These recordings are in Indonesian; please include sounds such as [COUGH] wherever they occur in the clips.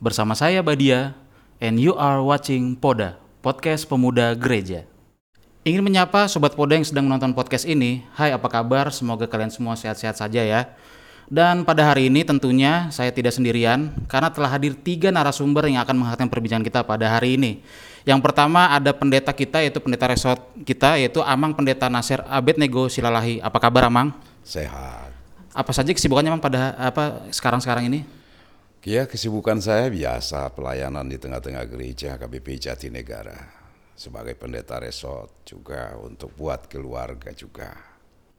Bersama saya Badia, and you are watching Poda, podcast pemuda gereja. Ingin menyapa sobat Poda yang sedang menonton podcast ini. Hai, apa kabar? Semoga kalian semua sehat-sehat saja ya. Dan pada hari ini tentunya saya tidak sendirian karena telah hadir tiga narasumber yang akan menghangatkan perbincangan kita pada hari ini. Yang pertama ada pendeta kita yaitu pendeta resort kita yaitu Amang Pendeta Nasir Abednego Silalahi. Apa kabar Amang? Sehat. Apa saja kesibukannya Amang pada apa sekarang-sekarang ini? Ya kesibukan saya biasa pelayanan di tengah-tengah gereja KBP Jatinegara sebagai pendeta resort juga untuk buat keluarga juga.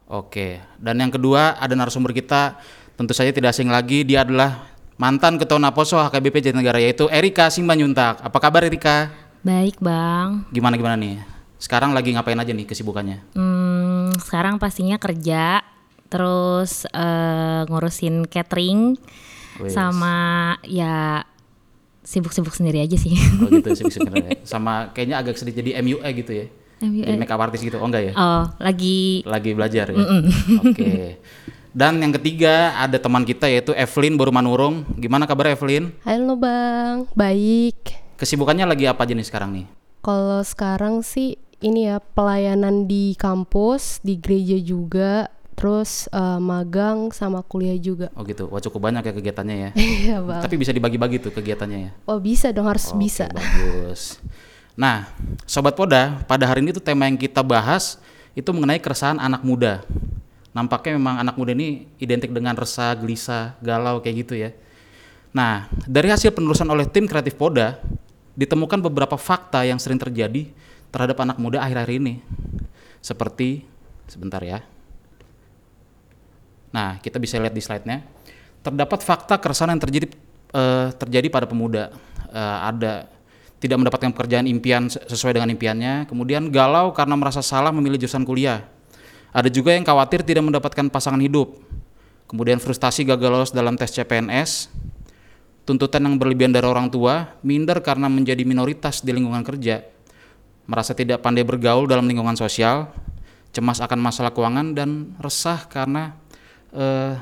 Oke, dan yang kedua ada narasumber kita tentu saja tidak asing lagi dia adalah mantan ketua Naposo HKBP Jatinegara yaitu Erika Simbanyuntak. Apa kabar Erika? Baik bang. Gimana gimana nih? Sekarang lagi ngapain aja nih kesibukannya? Hmm, sekarang pastinya kerja, terus uh, ngurusin catering, Wes. sama ya sibuk-sibuk sendiri aja sih. Oh gitu [LAUGHS] sih sebenarnya. Sama kayaknya agak sedikit jadi MUE gitu ya. MUE. Jadi makeup artist gitu. Oh enggak ya? Oh, lagi Lagi belajar ya. [LAUGHS] Oke. Dan yang ketiga ada teman kita yaitu Evelyn Borumanurung. Gimana kabar Evelyn? Halo Bang, baik. Kesibukannya lagi apa aja nih sekarang nih? Kalau sekarang sih ini ya pelayanan di kampus, di gereja juga, terus eh, magang sama kuliah juga. Oh gitu. Wah cukup banyak ya kegiatannya ya. [LAUGHS] Iya Bang. Tapi bisa dibagi-bagi tuh kegiatannya ya. Oh bisa dong harus Oke, bisa. Bagus. Nah, sobat Poda, pada hari ini tuh tema yang kita bahas itu mengenai keresahan anak muda. Nampaknya memang anak muda ini identik dengan resah, gelisah, galau kayak gitu ya. Nah, dari hasil penelusuran oleh tim kreatif Poda, ditemukan beberapa fakta yang sering terjadi terhadap anak muda akhir-akhir ini. Seperti sebentar ya. Nah, kita bisa lihat di slide-nya. Terdapat fakta keresahan yang terjadi eh, terjadi pada pemuda. Eh, ada tidak mendapatkan pekerjaan impian se- sesuai dengan impiannya, kemudian galau karena merasa salah memilih jurusan kuliah. Ada juga yang khawatir tidak mendapatkan pasangan hidup. Kemudian frustasi gagal lolos dalam tes CPNS, tuntutan yang berlebihan dari orang tua, minder karena menjadi minoritas di lingkungan kerja, merasa tidak pandai bergaul dalam lingkungan sosial, cemas akan masalah keuangan dan resah karena eh,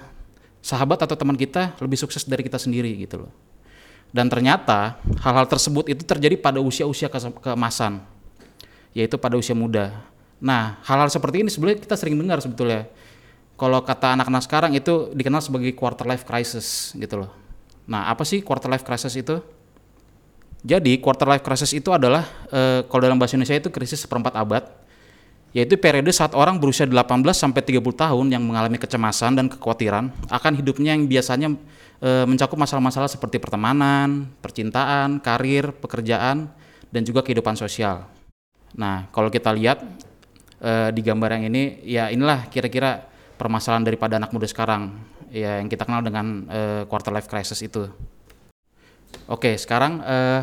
sahabat atau teman kita lebih sukses dari kita sendiri gitu loh. Dan ternyata hal-hal tersebut itu terjadi pada usia-usia keemasan, yaitu pada usia muda. Nah, hal-hal seperti ini sebenarnya kita sering dengar sebetulnya. Kalau kata anak-anak sekarang itu dikenal sebagai quarter life crisis gitu loh. Nah, apa sih quarter life crisis itu? Jadi quarter life crisis itu adalah eh, kalau dalam bahasa Indonesia itu krisis seperempat abad, yaitu periode saat orang berusia 18 sampai 30 tahun yang mengalami kecemasan dan kekhawatiran akan hidupnya yang biasanya eh, mencakup masalah-masalah seperti pertemanan, percintaan, karir, pekerjaan, dan juga kehidupan sosial. Nah, kalau kita lihat eh, di gambar yang ini, ya inilah kira-kira permasalahan daripada anak muda sekarang, ya yang kita kenal dengan eh, quarter life crisis itu. Oke, sekarang eh,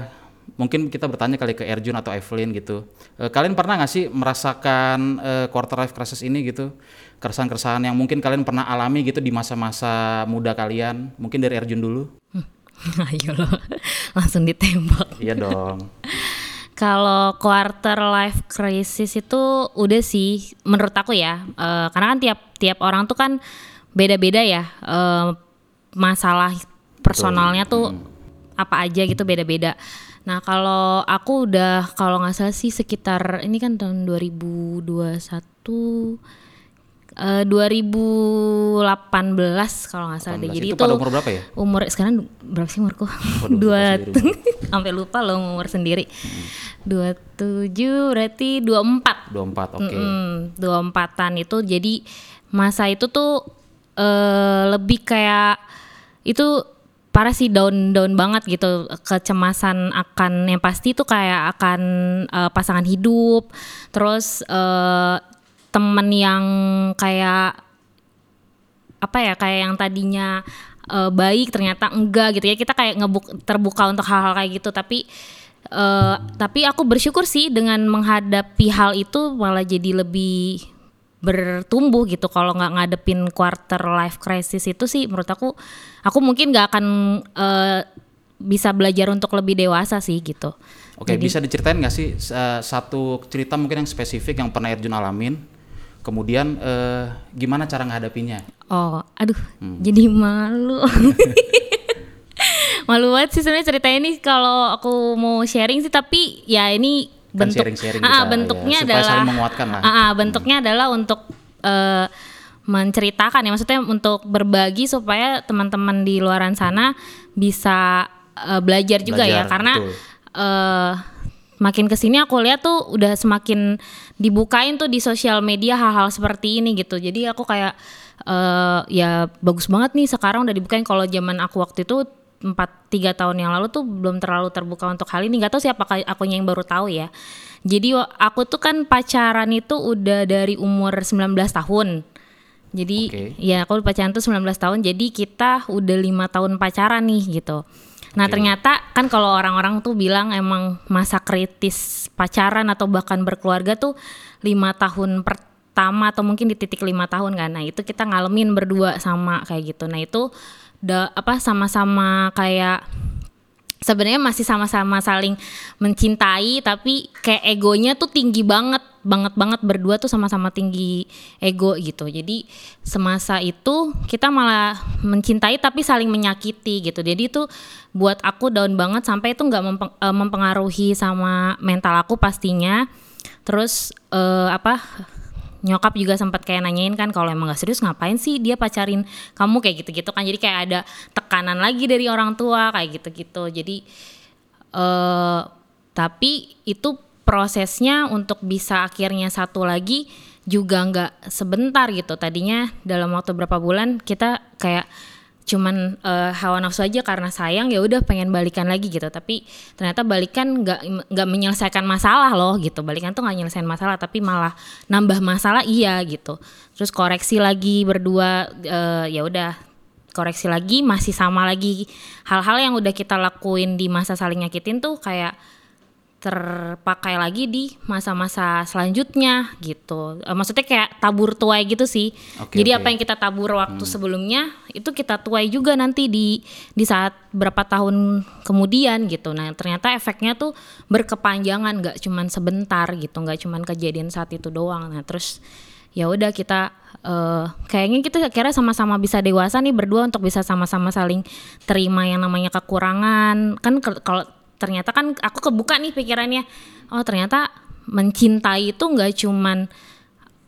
mungkin kita bertanya kali ke Erjun atau Evelyn gitu. Eh, kalian pernah nggak sih merasakan eh, quarter life crisis ini gitu? Keresahan-keresahan yang mungkin kalian pernah alami gitu di masa-masa muda kalian? Mungkin dari Erjun dulu. [LAUGHS] ayo lo [LAUGHS] langsung ditembak. Iya dong. [LAUGHS] Kalau quarter life crisis itu udah sih menurut aku ya, eh, karena kan tiap tiap orang tuh kan beda-beda ya eh, masalah personalnya tuh apa aja gitu beda-beda. Nah kalau aku udah kalau nggak salah sih sekitar ini kan tahun 2021 eh 2018 kalau nggak salah deh. 18. Jadi itu pada umur berapa ya? umur sekarang berapa sih umurku? Waduh, [LAUGHS] Dua [LAUGHS] sampai lupa loh umur sendiri. Dua tujuh berarti dua empat. 24, oke. Dua empatan itu jadi masa itu tuh eh, lebih kayak itu parah sih down down banget gitu. Kecemasan akan yang pasti itu kayak akan eh, pasangan hidup. Terus eh, temen yang kayak apa ya kayak yang tadinya eh, baik ternyata enggak gitu ya. Kita kayak ngebuk terbuka untuk hal-hal kayak gitu. Tapi eh, tapi aku bersyukur sih dengan menghadapi hal itu malah jadi lebih bertumbuh gitu kalau nggak ngadepin quarter life crisis itu sih menurut aku aku mungkin nggak akan eh, bisa belajar untuk lebih dewasa sih gitu Oke, bisa diceritain nggak sih eh, satu cerita mungkin yang spesifik yang pernah Erjun alamin? Kemudian eh, gimana cara menghadapinya? Oh, aduh, jadi malu. [LAUGHS] malu banget sih sebenarnya cerita ini kalau aku mau sharing sih tapi ya ini Kan bentuk sharing-sharing Ah, kita, bentuknya ya, adalah menguatkan lah. Ah, ah, bentuknya adalah untuk eh, menceritakan ya. Maksudnya untuk berbagi supaya teman-teman di luaran sana bisa eh, belajar juga ya. Karena betul. eh makin ke sini aku lihat tuh udah semakin dibukain tuh di sosial media hal-hal seperti ini gitu. Jadi aku kayak eh ya bagus banget nih sekarang udah dibukain. Kalau zaman aku waktu itu empat tiga tahun yang lalu tuh belum terlalu terbuka untuk hal ini nggak tahu siapa aku yang baru tahu ya jadi aku tuh kan pacaran itu udah dari umur 19 tahun jadi Oke. ya aku pacaran tuh 19 tahun jadi kita udah lima tahun pacaran nih gitu Nah ternyata kan kalau orang-orang tuh bilang emang masa kritis pacaran atau bahkan berkeluarga tuh lima tahun pertama atau mungkin di titik lima tahun kan. Nah itu kita ngalamin berdua sama kayak gitu. Nah itu da, apa sama-sama kayak sebenarnya masih sama-sama saling mencintai tapi kayak egonya tuh tinggi banget banget banget. Berdua tuh sama-sama tinggi ego gitu. Jadi semasa itu kita malah mencintai tapi saling menyakiti gitu. Jadi itu buat aku down banget sampai itu nggak eh, mempengaruhi sama mental aku pastinya. Terus eh, apa nyokap juga sempat kayak nanyain kan kalau emang gak serius ngapain sih dia pacarin kamu kayak gitu-gitu kan. Jadi kayak ada tekanan lagi dari orang tua kayak gitu-gitu. Jadi eh tapi itu prosesnya untuk bisa akhirnya satu lagi juga nggak sebentar gitu. Tadinya dalam waktu berapa bulan kita kayak cuman eh, hawa nafsu aja karena sayang ya udah pengen balikan lagi gitu. Tapi ternyata balikan nggak nggak menyelesaikan masalah loh gitu. Balikan tuh nggak nyelesain masalah tapi malah nambah masalah iya gitu. Terus koreksi lagi berdua eh, ya udah koreksi lagi masih sama lagi. Hal-hal yang udah kita lakuin di masa saling nyakitin tuh kayak terpakai lagi di masa-masa selanjutnya gitu. Eh, maksudnya kayak tabur tuai gitu sih. Oke, Jadi oke. apa yang kita tabur waktu sebelumnya itu kita tuai juga nanti di di saat berapa tahun kemudian gitu. Nah ternyata efeknya tuh berkepanjangan, nggak cuman sebentar gitu, nggak cuman kejadian saat itu doang. Nah terus ya udah kita eh, kayaknya kita kira sama-sama bisa dewasa nih berdua untuk bisa sama-sama saling terima yang namanya kekurangan kan kalau ternyata kan aku kebuka nih pikirannya. Oh ternyata mencintai itu nggak cuman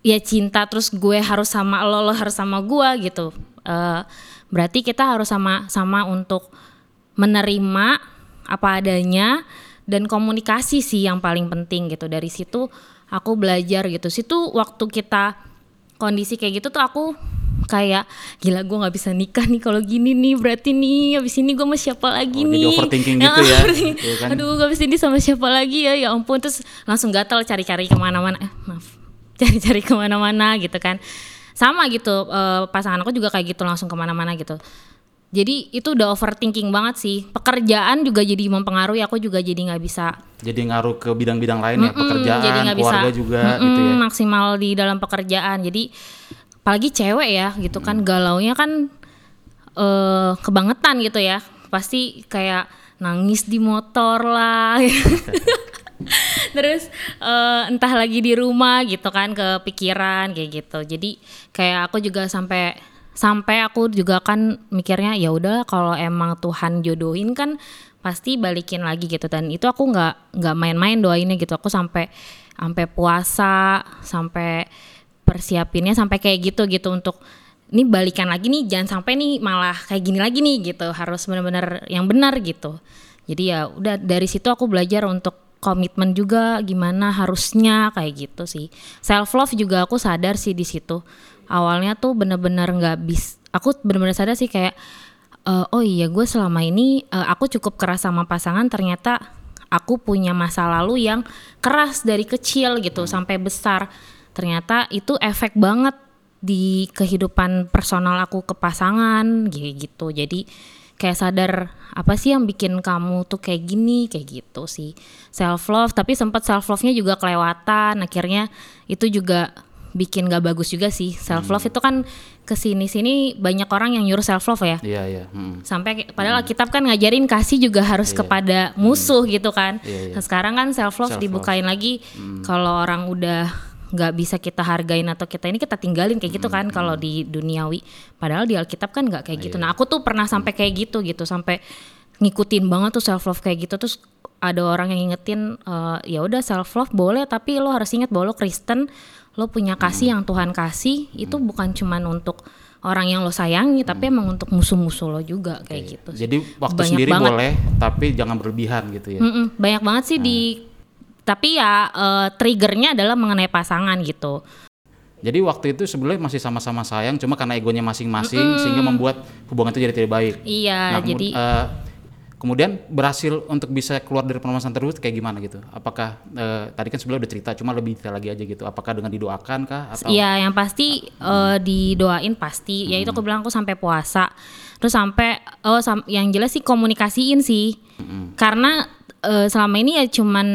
ya cinta terus gue harus sama lo lo harus sama gue gitu. Eh, berarti kita harus sama sama untuk menerima apa adanya dan komunikasi sih yang paling penting gitu. Dari situ aku belajar gitu. Situ waktu kita kondisi kayak gitu tuh aku kayak gila gue nggak bisa nikah nih kalau gini nih berarti nih abis ini gue sama siapa lagi Oh, jadi nih? overthinking gitu [LAUGHS] ya, iya kan? aduh gue abis ini sama siapa lagi ya? Ya ampun terus langsung gatal cari-cari ke mana-mana. Eh maaf. [LAUGHS] Cari-cari ke mana-mana gitu kan. Sama gitu eh, pasangan aku juga kayak gitu langsung ke mana-mana gitu. Jadi itu udah overthinking banget sih. Pekerjaan juga jadi mempengaruhi aku juga jadi nggak bisa. Jadi ngaruh ke bidang-bidang lain ya, Mm-mm, pekerjaan, jadi bisa. keluarga juga mm-mm, gitu ya. maksimal di dalam pekerjaan. Jadi apalagi cewek ya gitu kan. Galaunya kan eh kebangetan gitu ya. Pasti kayak nangis di motor lah. [LAUGHS] Terus eh, entah lagi di rumah gitu kan kepikiran kayak gitu. Jadi kayak aku juga sampai sampai aku juga kan mikirnya ya udah kalau emang Tuhan jodohin kan pasti balikin lagi gitu. Dan itu aku nggak nggak main-main doainnya gitu. Aku sampai sampai puasa sampai persiapinnya sampai kayak gitu gitu. Untuk ini balikan lagi nih jangan sampai nih malah kayak gini lagi nih gitu. Harus benar-benar yang benar gitu. Jadi ya udah dari situ aku belajar untuk komitmen juga gimana harusnya kayak gitu sih. Self love juga aku sadar sih di situ. Awalnya tuh bener-bener nggak bis aku bener-bener sadar sih kayak eh, oh iya gue selama ini eh, aku cukup keras sama pasangan ternyata aku punya masa lalu yang keras dari kecil gitu sampai besar ternyata itu efek banget di kehidupan personal aku ke pasangan gitu. Jadi kayak sadar apa sih yang bikin kamu tuh kayak gini? Kayak gitu sih. Self love tapi sempat self love nya juga kelewatan. Akhirnya itu juga bikin gak bagus juga sih. Self love itu kan ke sini sini banyak orang yang nyuruh self love ya. Iya, iya. mm. sampai padahal Alkitab kan ngajarin kasih juga harus kepada musuh gitu kan. Iya, iya. Nah, sekarang kan self love Self-love. dibukain lagi kalau orang udah nggak bisa kita hargain atau kita ini kita tinggalin kayak gitu kan kalau di duniawi. Padahal di Alkitab kan nggak kayak gitu. Nah, aku tuh pernah sampai kayak gitu gitu. Sampai ngikutin banget tuh self love kayak gitu. Terus ada orang yang ngingetin eh, ya udah self love boleh tapi lo harus ingat bahwa lo Kristen lo punya kasih yang Tuhan kasih. Itu bukan cuman untuk orang yang lo sayangi tapi emang untuk musuh-musuh lo juga kayak gitu. Sih. Jadi waktu Banyak sendiri banget. boleh, tapi jangan berlebihan gitu ya. Mm-mm, banyak banget sih di tapi ya eh, triggernya adalah mengenai pasangan gitu Jadi waktu itu sebenarnya masih sama-sama sayang, cuma karena egonya masing-masing sehingga membuat hubungan itu jadi tidak baik. iya Nah, jadi eh, kemudian berhasil untuk bisa keluar dari permasalahan tersebut kayak gimana gitu? Apakah eh, tadi kan sebelumnya udah cerita, cuma lebih detail lagi aja gitu. Apakah dengan didoakan kah atau Iya, yang pasti eh, didoain pasti. Ya itu aku bilang aku sampai puasa. Terus sampai oh sam- yang jelas sih komunikasiin sih. Karena eh, selama ini ya cuman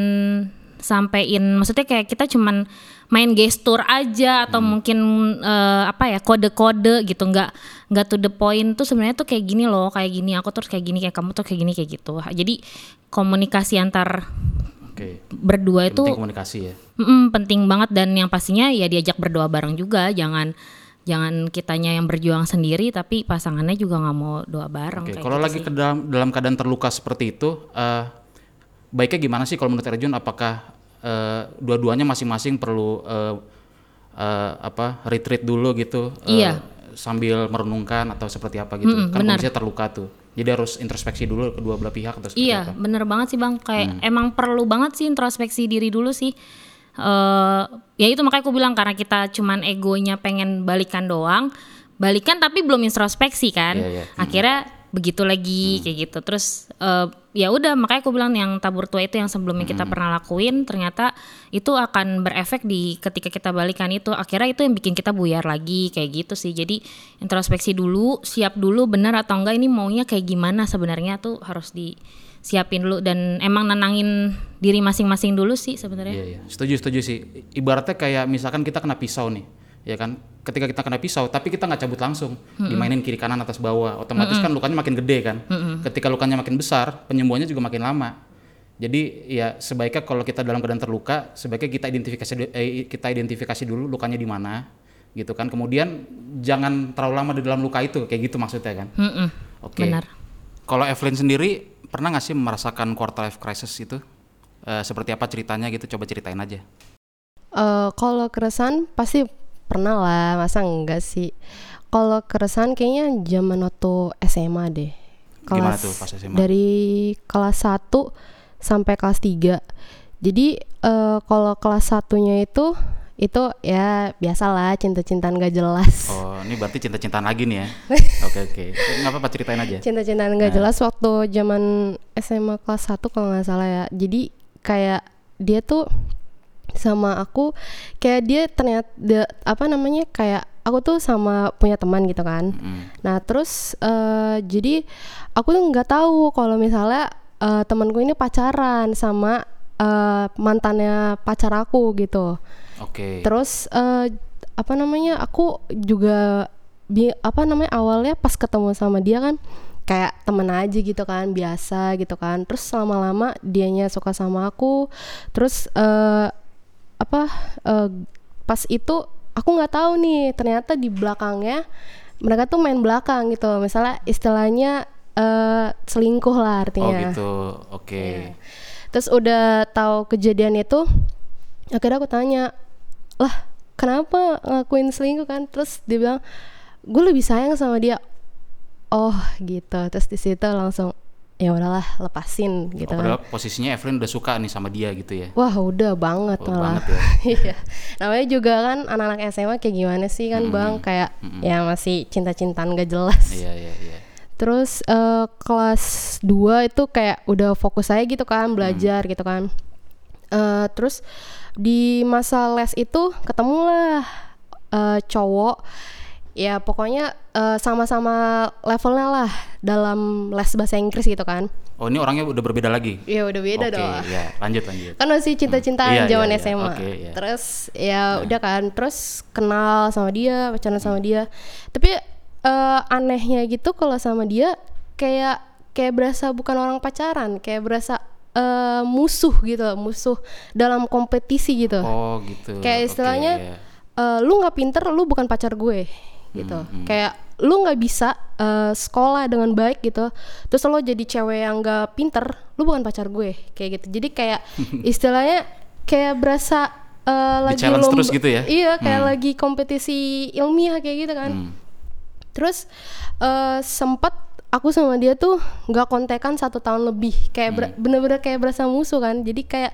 sampein maksudnya kayak kita cuman main gestur aja atau mungkin eh, apa ya kode-kode gitu nggak nggak to the point tuh sebenarnya tuh kayak gini loh kayak gini aku terus kayak gini kayak kamu tuh kayak gini kayak gitu jadi komunikasi antar Oke. berdua itu Penting komunikasi ya. Mm-mm, penting banget dan yang pastinya ya diajak berdoa bareng juga jangan jangan kitanya yang berjuang sendiri tapi pasangannya juga nggak mau doa bareng Oke, kayak kalau gitu lagi sih. ke dalam dalam keadaan terluka seperti itu, eh, baiknya gimana sih kalau menurut Erjun? Apakah eh, dua-duanya masing-masing perlu eh, eh, apa retreat dulu gitu? Iya. Sambil merenungkan atau seperti apa gitu? Mm-mm, kan benar. kondisinya terluka tuh. Jadi harus introspeksi dulu kedua belah pihak atau seperti iya apa? bener banget sih bang kayak Hmm. emang perlu banget sih introspeksi diri dulu sih eh ya itu makanya aku bilang karena kita cuman egonya pengen balikan doang balikan tapi belum introspeksi kan Iya, iya. akhirnya begitu lagi kayak gitu terus eh, ya udah makanya aku bilang yang tabur tua itu yang sebelumnya kita pernah lakuin ternyata itu akan berefek di ketika kita balikan itu akhirnya itu yang bikin kita buyar lagi kayak gitu sih jadi introspeksi dulu siap dulu benar atau enggak ini maunya kayak gimana sebenarnya tuh harus disiapin dulu dan emang nenangin diri masing-masing dulu sih sebenarnya Iya, iya. Setuju, setuju sih. Ibaratnya kayak misalkan kita kena pisau nih, ya kan? Ketika kita kena pisau, tapi kita nggak cabut langsung, dimainin kiri kanan atas bawah, otomatis kan lukanya makin gede kan. Ketika lukanya makin besar, penyembuhannya juga makin lama. Jadi ya sebaiknya kalau kita dalam keadaan terluka, sebaiknya kita identifikasi eh, kita identifikasi dulu lukanya di mana, gitu kan. Kemudian jangan terlalu lama di dalam luka itu, kayak gitu maksudnya kan. Mm-mm, Oke. benar Kalau Evelyn sendiri pernah nggak sih merasakan quarter life crisis itu? Eh, seperti apa ceritanya gitu? Coba ceritain aja. Eh, kalau keresahan pasti pernah lah, masa enggak sih? Kalau keresahan kayaknya zaman waktu SMA deh. Gimana tuh pas SMA? Dari kelas 1 sampai kelas 3. Jadi eh, kalau kelas satunya itu itu ya biasalah cinta-cintaan gak jelas. Oh, ini berarti cinta-cintaan lagi nih ya? [LAUGHS] Oke oke. Nggak apa-apa ceritain aja. Cinta-cintaan gak jelas waktu zaman SMA kelas 1 kalau nggak salah ya. Jadi kayak dia tuh sama aku kayak dia ternyata dia- apa namanya kayak aku tuh sama punya teman gitu kan. Mm. Nah terus eh, jadi aku tuh nggak tahu kalau misalnya eh, temanku ini pacaran sama eh, mantannya pacar aku gitu. Oke. Terus eh, apa namanya aku juga bi- apa namanya awalnya pas ketemu sama dia kan kayak temen aja gitu kan biasa gitu kan. Terus lama-lama dianya suka sama aku. Terus eh, apa eh, pas itu aku nggak tahu nih ternyata di belakangnya mereka tuh main belakang gitu. Misalnya istilahnya eh, selingkuh lah Oh artinya. gitu. Oke. Terus udah tahu kejadian itu, akhirnya aku tanya, lah kenapa ngakuin selingkuh kan? Terus dia bilang, gue lebih sayang sama dia. Oh gitu. Terus di situ langsung ya udahlah lepasin gitu Oh, kan. posisinya Evelyn udah suka nih sama dia gitu ya? Wah udah banget Oh, malah. banget ya. [LAUGHS] Iya. Namanya juga kan anak-anak SMA kayak gimana sih kan bang? Kayak ya masih cinta-cintaan gak jelas. Iya iya iya. Terus eh, kelas 2 itu kayak udah fokus saya gitu kan belajar gitu kan. Eh, terus di masa les itu ketemulah eh, cowok ya pokoknya eh, sama-sama levelnya lah dalam les bahasa Inggris gitu kan. Oh ini orangnya udah berbeda lagi? Ya udah beda Oke, dong. ya lanjut lanjut. Kan masih cinta-cintaan Iya, iya, zaman iya. SMA. Oke, iya. Terus ya udah kan, terus kenal sama dia, pacaran sama dia. Tapi eh, anehnya gitu kalau sama dia kayak kayak berasa bukan orang pacaran, kayak berasa eh, musuh gitu, musuh dalam kompetisi gitu. Oh gitu. kayak istilahnya iya. eh, lu nggak pinter, lu bukan pacar gue gitu. Hmm, Kayak lu nggak bisa eh, sekolah dengan baik gitu terus lo jadi cewek yang nggak pinter lu bukan pacar gue kayak gitu jadi kayak [LAUGHS] istilahnya kayak berasa eh, lagi lomba- terus gitu ya? iya kayak Hmm. lagi kompetisi ilmiah kayak gitu kan Hmm. Terus eh sempat aku sama dia tuh nggak kontekan satu tahun lebih, kayak Hmm. bener-bener kayak berasa musuh kan. Jadi kayak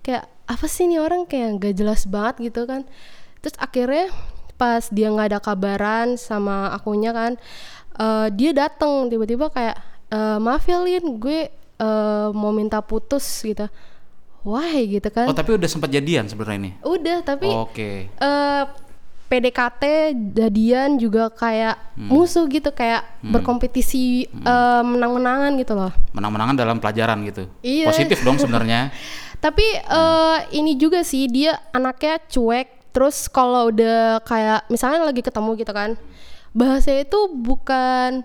kayak apa sih nih orang kayak nggak jelas banget gitu kan. Terus akhirnya pas dia nggak ada kabaran sama akunya kan, eh, dia datang tiba-tiba kayak "Eh, maaf ya Lin, gue eh, mau minta putus gitu. Why gitu kan? Oh tapi udah sempat jadian sebenarnya ini. Udah tapi Oke. eh PDKT jadian juga kayak Hmm. musuh gitu kayak berkompetisi eh, menang-menangan gitu loh. Menang-menangan dalam pelajaran gitu. Iya. Positif dong sebenarnya. [LAUGHS] Tapi eh, ini juga sih dia anaknya cuek. Terus kalau udah kayak misalnya lagi ketemu gitu kan, bahasa itu bukan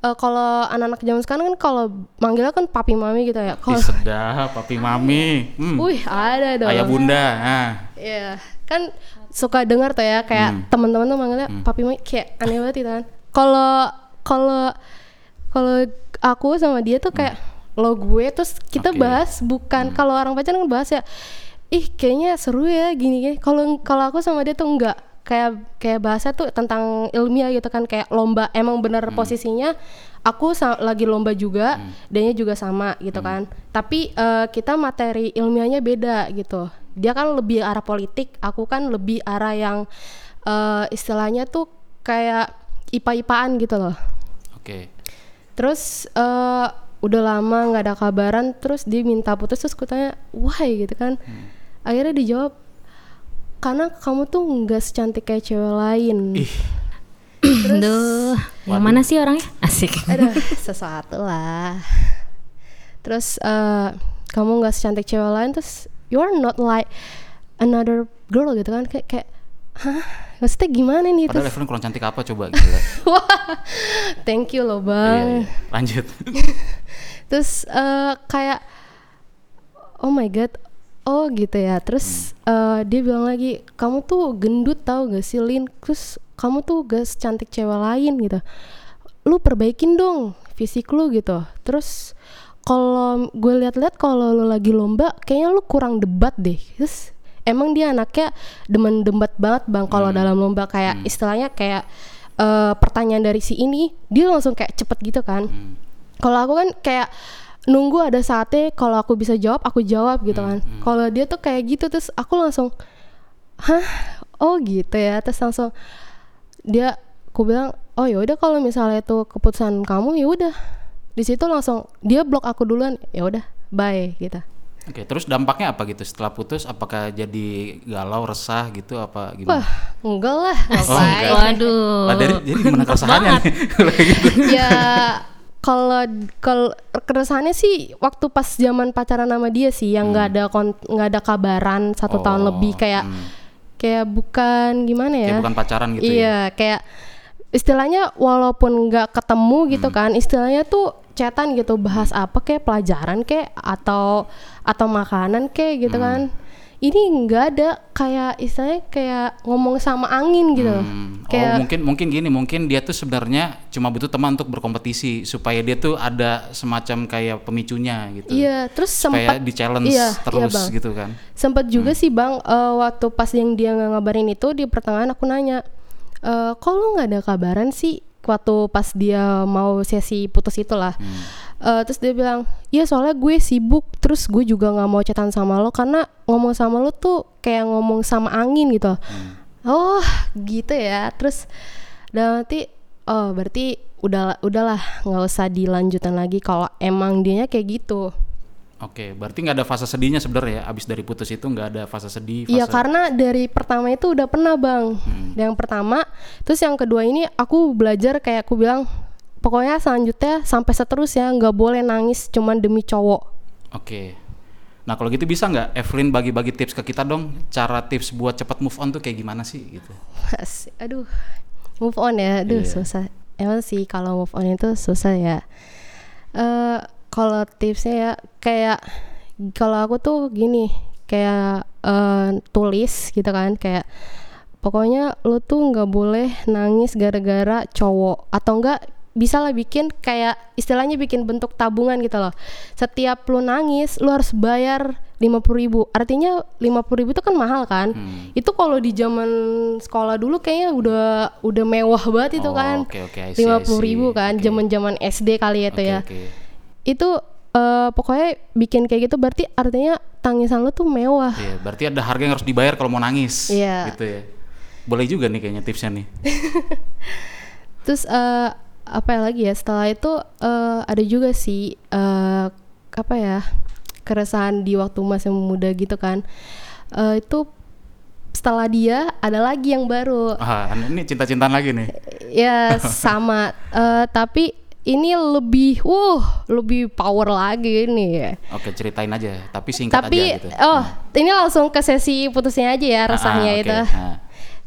eh, kalau anak-anak zaman sekarang kan kalau manggilnya kan papi mami gitu ya. Ih, Kalau sedap, papi mami. Hmm. Wih ada dong. Ayah bunda. Nah. Iya, kan suka dengar tuh ya kayak Hmm. teman-teman tuh manggilnya papi mami kayak aneh banget gitu kan. Kalau kalau kalau aku sama dia tuh kayak lo gue terus kita Oke. bahas bukan kalau orang pacaran kan bahas ya ih kayaknya seru ya gini gini. Kalau kalau aku sama dia tuh enggak kayak kayak bahasa tuh tentang ilmiah gitu kan. Kayak lomba emang bener posisinya. Aku lagi lomba juga dianya juga sama gitu kan. Tapi eh, kita materi ilmiahnya beda gitu. Dia kan lebih arah politik aku kan lebih arah yang eh, istilahnya tuh kayak ipa-ipaan gitu loh. Oke. terus eh, udah lama nggak ada kabaran terus dia minta putus terus kutanya why? gitu kan akhirnya dijawab karena kamu tuh nggak secantik kayak cewek lain Ih, Duh, yang mana sih orangnya? Asik. ada [LAUGHS] sesuatu lah terus eh, kamu nggak secantik cewek lain terus you are not like another girl gitu kan kayak kayak hah maksudnya gimana nih padahal terus Evelyn kurang cantik apa coba gitu. [LAUGHS] wah thank you loh Iya, bang iya. Lanjut. [LAUGHS] terus eh, kayak oh my god oh gitu ya. Terus eh, dia bilang lagi kamu tuh gendut tau gak sih Lin? Terus kamu tuh gak secantik cewek lain gitu. Lu perbaikin dong fisik lu gitu. Terus kalau gue lihat-lihat kalau lu lagi lomba kayaknya lu kurang debat deh. Terus emang dia anaknya demen debat banget bang kalau dalam lomba. Kayak istilahnya kayak eh, pertanyaan dari si ini dia langsung kayak cepet gitu kan. Kalau aku kan kayak nunggu ada saatnya kalau aku bisa jawab aku jawab gitu kan kalau dia tuh kayak gitu terus aku langsung hah oh gitu ya terus langsung dia aku bilang oh ya udah kalau misalnya itu keputusan kamu ya udah di situ langsung dia blok aku duluan ya udah bye gitu Oke, terus dampaknya apa gitu setelah putus? Apakah jadi galau, resah gitu apa gimana? wah enggak lah Oh, enggak. Waduh. Lah dari jadi gimana keresahannya nih? [LAUGHS] Gitu. ya kalau kalau keresahannya sih waktu pas zaman pacaran sama dia sih yang nggak ada kon- nggak ada kabaran satu Oh, tahun lebih kayak hmm. kayak bukan gimana ya Kayak bukan pacaran gitu ya. iya kayak istilahnya walaupun nggak ketemu gitu Hmm. kan istilahnya tuh chatan gitu bahas apa kayak pelajaran kayak atau atau makanan kayak gitu Hmm. kan ini nggak ada kayak istilahnya kayak ngomong sama angin gitu loh. Hmm. kayak Oh mungkin mungkin gini mungkin dia tuh sebenarnya cuma butuh teman untuk berkompetisi supaya dia tuh ada semacam kayak pemicunya gitu. iya terus sempat di challenge iya, iya, terus Bang. gitu kan. Sempet juga sih bang, eh, waktu pas yang dia nggak ngabarin itu di pertengahan aku nanya, e, kok lu nggak ada kabaran sih? Waktu pas dia mau sesi putus itulah, Eh, terus dia bilang, iya soalnya gue sibuk, terus gue juga nggak mau chatan sama lo karena ngomong sama lo tuh kayak ngomong sama angin gitu. Oh gitu ya, terus dan nanti, oh berarti udah udahlah nggak usah dilanjutin lagi kalau emang dianya kayak gitu. Oke, berarti nggak ada fase sedihnya sebenarnya ya. Abis dari putus itu nggak ada fase sedih. Fase... Iya karena dari pertama itu udah pernah bang. Yang pertama, terus yang kedua ini aku belajar kayak aku bilang, pokoknya selanjutnya sampai seterusnya nggak boleh nangis cuman demi cowok. Oke. Nah kalau gitu bisa nggak Evelyn bagi-bagi tips ke kita dong cara tips buat cepat move on tuh kayak gimana sih gitu? Aduh, move on ya, aduh Iya. susah. Emang sih kalau move on itu susah ya. Eh kalau tipsnya ya kayak kalau aku tuh gini, kayak eh, tulis gitu kan, kayak pokoknya lu tuh nggak boleh nangis gara-gara cowok. Atau enggak bisa lah bikin kayak istilahnya bikin bentuk tabungan gitu loh. Setiap lu nangis lu harus bayar lima ribu. Artinya lima ribu itu kan mahal kan? Hmm. itu kalau di zaman sekolah dulu kayaknya udah udah mewah banget itu Oh, kan. lima I see. ribu kan zaman zaman SD kali itu Oke, ya. oke. Itu eh, pokoknya bikin kayak gitu berarti artinya tangisan lu tuh mewah Iya, berarti ada harga yang harus dibayar kalau mau nangis. Iya. Gitu ya. Boleh juga nih kayaknya tipsnya nih. [LAUGHS] Terus eh, apa ya lagi ya? Setelah itu eh, ada juga sih eh, apa ya keresahan di waktu masih muda gitu kan. Eh, itu setelah dia ada lagi yang baru. Ah, ini cinta-cintaan lagi nih. Ya sama. [LAUGHS] Eh, tapi ini lebih, uh, lebih power lagi nih ya. Oke, ceritain aja, tapi singkat Tapi aja gitu. oh ini langsung ke sesi putusnya aja ya resahnya Ah, ah, itu. Ah.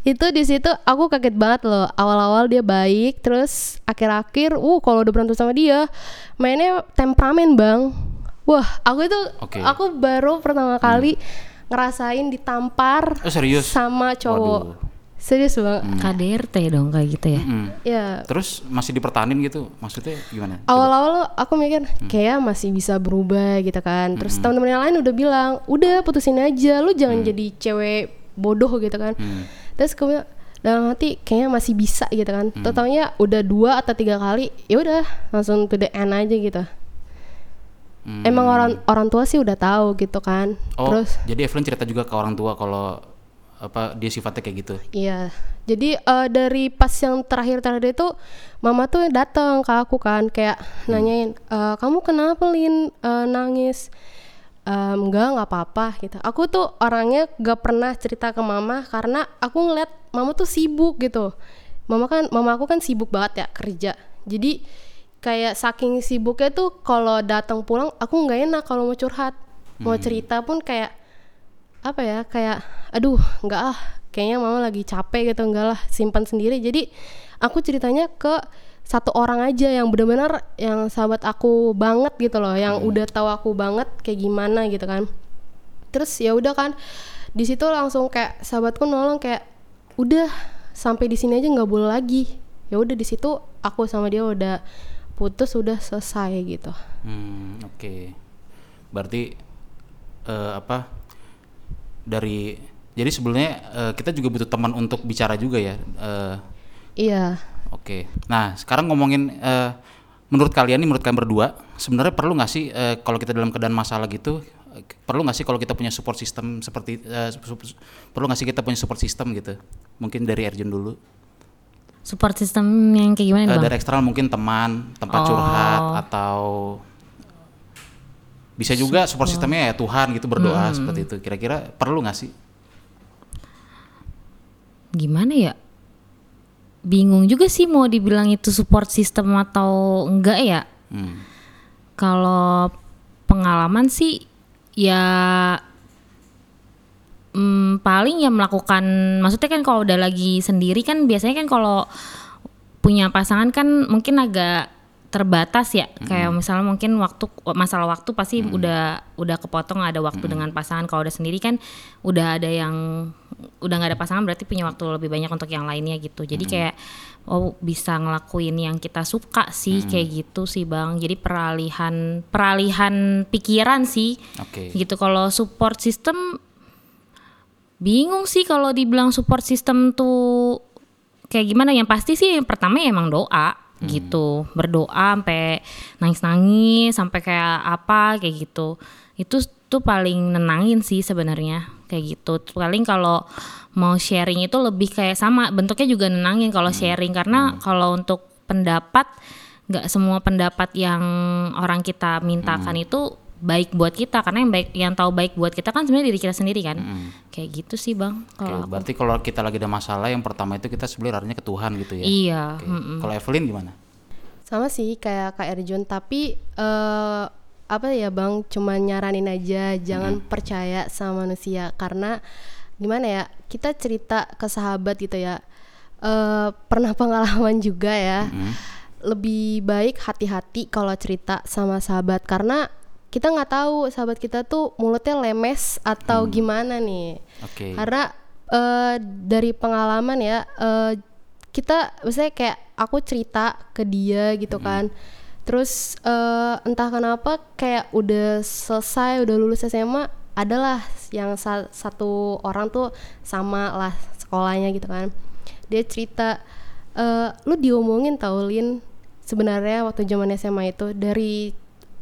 itu di situ aku kaget banget loh awal-awal dia baik terus akhir-akhir uh kalau udah berantem sama dia mainnya temperamen bang wah aku itu Oke. aku baru pertama kali ngerasain ditampar Oh, serius? sama cowok Waduh. Hmm. serius bang KDRT dong kayak gitu ya. Mm. ya Terus masih dipertahanin gitu, maksudnya gimana? Awal-awal aku mikir Hmm. kayak masih bisa berubah gitu kan terus teman-teman yang lain udah bilang udah putusin aja lu jangan jadi cewek bodoh gitu kan Hmm. terus kemudian dalam hati kayaknya masih bisa gitu kan Hmm. Totalnya udah dua atau tiga kali ya udah langsung to the end aja gitu Hmm. emang orang orang tua sih udah tahu gitu kan Oh, terus jadi Evelyn cerita juga ke orang tua kalau apa dia sifatnya kayak gitu. Iya, jadi eh, dari pas yang terakhir-terakhir itu mama tuh datang ke aku kan kayak nanyain, "Eh, kamu kenapa Lin Eh, nangis? "Em, enggak, nggak apa-apa gitu. Aku tuh orangnya gak pernah cerita ke mama karena aku ngeliat mama tuh sibuk gitu. Mama kan, mama aku kan sibuk banget ya kerja. Jadi kayak saking sibuknya tuh kalau datang pulang aku nggak enak kalau mau curhat, mau cerita pun kayak apa ya kayak aduh nggak ah kayaknya mama lagi capek gitu enggak lah simpan sendiri jadi aku ceritanya ke satu orang aja yang benar-benar yang sahabat aku banget gitu loh yang udah tahu aku banget kayak gimana gitu kan terus ya udah kan di situ langsung kayak sahabatku nolong kayak udah sampai di sini aja nggak boleh lagi ya udah di situ aku sama dia udah putus udah selesai gitu Hmm, oke. Berarti eh, apa? Dari jadi sebenarnya eh, kita juga butuh teman untuk bicara juga ya. Eh, iya Oke. Nah, sekarang ngomongin eh, menurut kalian nih, menurut kalian berdua, sebenarnya perlu nggak sih eh, kalau kita dalam keadaan masalah gitu, eh, perlu nggak sih kalau kita punya support system seperti eh, sup- perlu nggak sih kita punya support system gitu? Mungkin dari Erjun dulu. Support system yang kayak gimana Eh, bang? dari eksternal mungkin teman, tempat Oh. curhat atau bisa juga support sistemnya ya Tuhan gitu berdoa Hmm. seperti itu. Kira-kira perlu nggak sih? Gimana ya? Bingung juga sih mau dibilang itu support system atau enggak ya. Hmm. Kalau pengalaman sih ya hmm, paling ya melakukan maksudnya kan kalau udah lagi sendiri kan biasanya kan kalau punya pasangan kan mungkin agak terbatas ya. Kayak misalnya mungkin waktu masalah waktu pasti udah udah kepotong ada waktu dengan pasangan. Kalau udah sendiri kan udah ada yang udah nggak ada pasangan berarti punya waktu lebih banyak untuk yang lainnya gitu. Jadi kayak oh bisa ngelakuin yang kita suka sih kayak gitu sih bang. Jadi peralihan peralihan pikiran sih. Oke. gitu. Kalau support system bingung sih kalau dibilang support system tuh kayak gimana. Yang pasti sih yang pertama ya emang doa gitu. Berdoa sampai nangis nangis sampai kayak apa kayak gitu. Itu tuh paling nenangin sih sebenarnya kayak gitu. Paling kalau mau sharing itu lebih kayak sama bentuknya juga nenangin kalau sharing. Karena kalau untuk pendapat nggak semua pendapat yang orang kita mintakan itu baik buat kita karena yang baik yang tahu baik buat kita kan sebenarnya diri kita sendiri kan kayak gitu sih bang Oke, kalau aku. berarti kalau kita lagi ada masalah yang pertama itu kita sebenarnya larinya ke Tuhan gitu ya. iya mm-mm. Kalau Evelyn gimana? sama sih kayak Kak Erjun tapi eh, apa ya bang cuma nyaranin aja jangan percaya sama manusia karena gimana ya kita cerita ke sahabat gitu ya eh, pernah [LAUGHS] pengalaman juga ya lebih baik hati-hati kalau cerita sama sahabat karena kita nggak tahu sahabat kita tuh mulutnya lemes atau gimana nih. Oke. karena eh, dari pengalaman ya eh, kita misalnya kayak aku cerita ke dia gitu kan. Terus eh, entah kenapa kayak udah selesai udah lulus SMA adalah yang sa- satu orang tuh sama lah sekolahnya gitu kan. Dia cerita eh, lu diomongin tau Lin sebenarnya waktu zaman SMA itu dari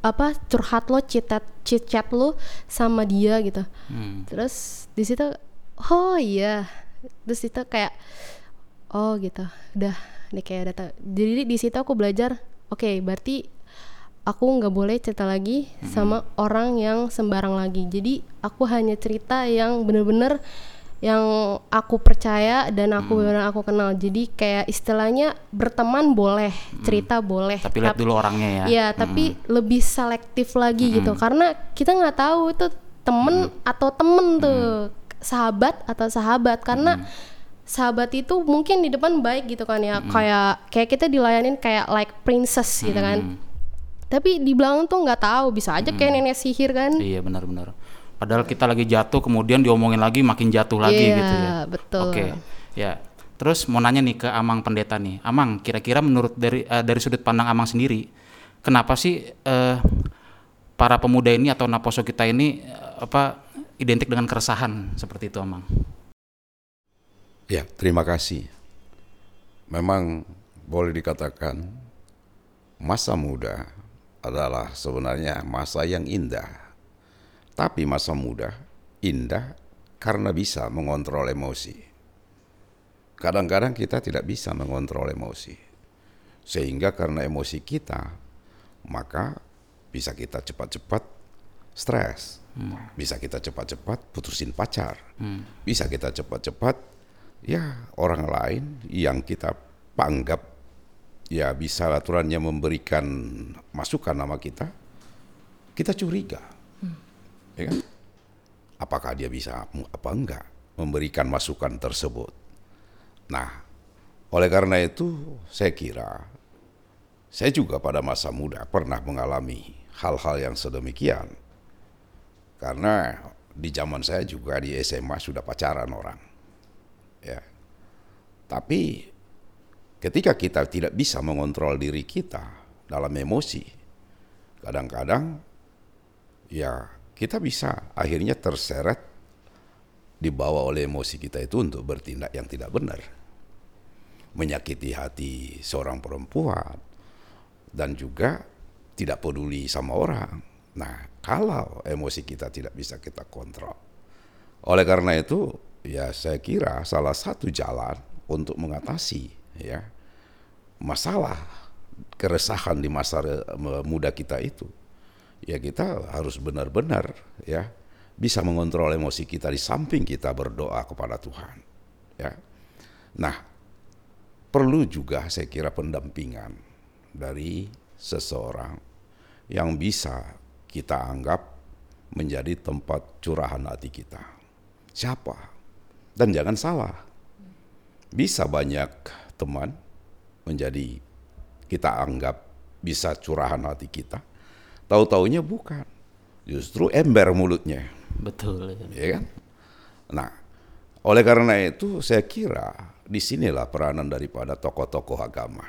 apa curhat lo chit chat chit chat lu sama dia gitu. Hmm. terus di situ oh iya. Terus itu kayak oh gitu. Udah. Nih kayak udah tahu. jadi di situ aku belajar oke berarti aku nggak boleh cerita lagi sama orang yang sembarang lagi. Jadi aku hanya cerita yang bener-bener yang aku percaya dan aku benar aku kenal. Jadi kayak istilahnya berteman boleh cerita boleh Tapi lihat dulu orangnya ya. Iya, tapi lebih selektif lagi gitu. Karena kita nggak tahu itu temen atau temen tuh sahabat atau sahabat. Karena sahabat itu mungkin di depan baik gitu kan ya. Kayak kayak kita dilayanin kayak like princess gitu kan. Tapi di belakang tuh nggak tahu bisa aja kayak nenek sihir kan. Iya benar-benar. Padahal kita lagi jatuh kemudian diomongin lagi makin jatuh lagi Iya, gitu ya. betul. Oke. Ya. Terus mau nanya nih ke Amang Pendeta nih. Amang, kira-kira menurut dari eh, dari sudut pandang Amang sendiri, kenapa sih eh, para pemuda ini atau naposo kita ini eh, apa identik dengan keresahan seperti itu Amang? Ya, terima kasih. Memang boleh dikatakan masa muda adalah sebenarnya masa yang indah. Tapi masa muda indah karena bisa mengontrol emosi. Kadang-kadang kita tidak bisa mengontrol emosi. Sehingga karena emosi kita, maka bisa kita cepat-cepat stres. Bisa kita cepat-cepat putusin pacar. Bisa kita cepat-cepat ya orang lain yang kita panggap ya bisa aturannya memberikan masukan nama kita, kita curiga. Ya kan? Apakah dia bisa apa enggak memberikan masukan tersebut? Nah, oleh karena itu saya kira saya juga pada masa muda pernah mengalami hal-hal yang sedemikian. Karena di zaman saya juga di SMA sudah pacaran orang. Ya. Tapi ketika kita tidak bisa mengontrol diri kita dalam emosi, kadang-kadang ya kita bisa akhirnya terseret dibawa oleh emosi kita itu untuk bertindak yang tidak benar. Menyakiti hati seorang perempuan dan juga tidak peduli sama orang. Nah, kalau emosi kita tidak bisa kita kontrol. Oleh karena itu, ya saya kira salah satu jalan untuk mengatasi ya masalah keresahan di masa muda kita itu ya kita harus benar-benar ya bisa mengontrol emosi kita di samping kita berdoa kepada Tuhan ya. Nah perlu juga saya kira pendampingan dari seseorang yang bisa kita anggap menjadi tempat curahan hati kita. Siapa? Dan jangan salah. Bisa banyak teman menjadi kita anggap bisa curahan hati kita tahu-taunya bukan. Justru ember mulutnya. Betul. ya. ya kan? Nah oleh karena itu saya kira di sinilah peranan daripada tokoh-tokoh agama.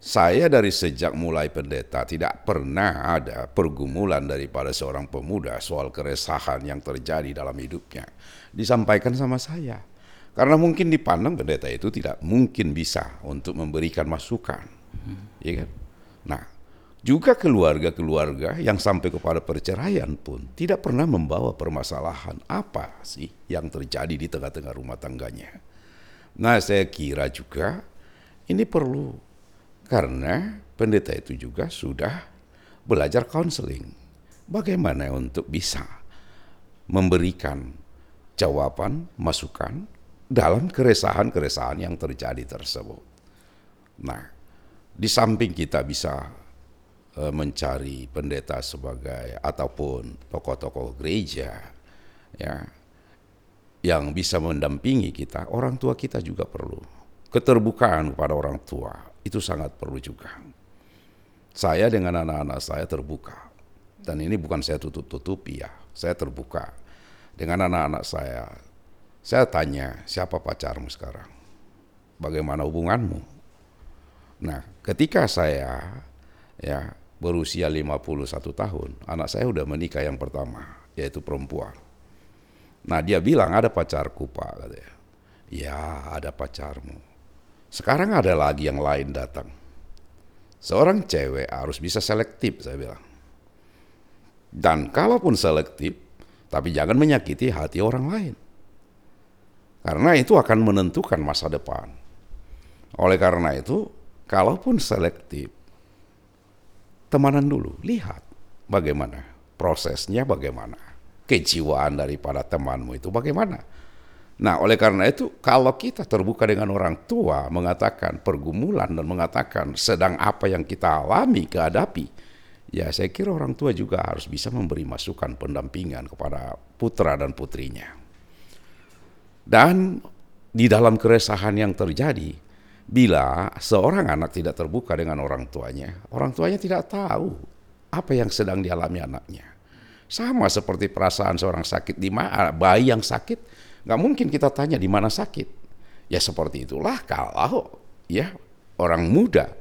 Saya dari sejak mulai pendeta tidak pernah ada pergumulan daripada seorang pemuda soal keresahan yang terjadi dalam hidupnya. Disampaikan sama saya. Karena mungkin dipandang pendeta itu tidak mungkin bisa untuk memberikan masukan. Ya kan? Nah juga keluarga-keluarga yang sampai kepada perceraian pun tidak pernah membawa permasalahan apa sih yang terjadi di tengah-tengah rumah tangganya. Nah, saya kira juga ini perlu karena pendeta itu juga sudah belajar counseling. Bagaimana untuk bisa memberikan jawaban, masukan dalam keresahan-keresahan yang terjadi tersebut. Nah, di samping kita bisa mencari pendeta sebagai ataupun tokoh-tokoh gereja ya yang bisa mendampingi kita, orang tua kita juga perlu. Keterbukaan kepada orang tua itu sangat perlu juga. Saya dengan anak-anak saya terbuka. Dan ini bukan saya tutup-tutupi ya, saya terbuka dengan anak-anak saya. Saya tanya, siapa pacarmu sekarang? Bagaimana hubunganmu? Nah, ketika saya ya berusia 51 tahun, anak saya udah menikah yang pertama, yaitu perempuan. Nah, dia bilang ada pacarku, Pak, katanya. Ya, ada pacarmu. Sekarang ada lagi yang lain datang. Seorang cewek harus bisa selektif, saya bilang. Dan kalaupun selektif, tapi jangan menyakiti hati orang lain. Karena itu akan menentukan masa depan. Oleh karena itu, kalaupun selektif, temanan dulu, lihat bagaimana prosesnya, bagaimana kejiwaan daripada temanmu itu bagaimana. Nah, oleh karena itu, kalau kita terbuka dengan orang tua, mengatakan pergumulan dan mengatakan sedang apa yang kita alami, kehadapi, ya saya kira orang tua juga harus bisa memberi masukan pendampingan kepada putra dan putrinya. Dan di dalam keresahan yang terjadi, bila seorang anak tidak terbuka dengan orang tuanya, orang tuanya tidak tahu apa yang sedang dialami anaknya. Sama seperti perasaan seorang sakit di mana bayi yang sakit, nggak mungkin kita tanya di mana sakit. Ya seperti itulah kalau ya orang muda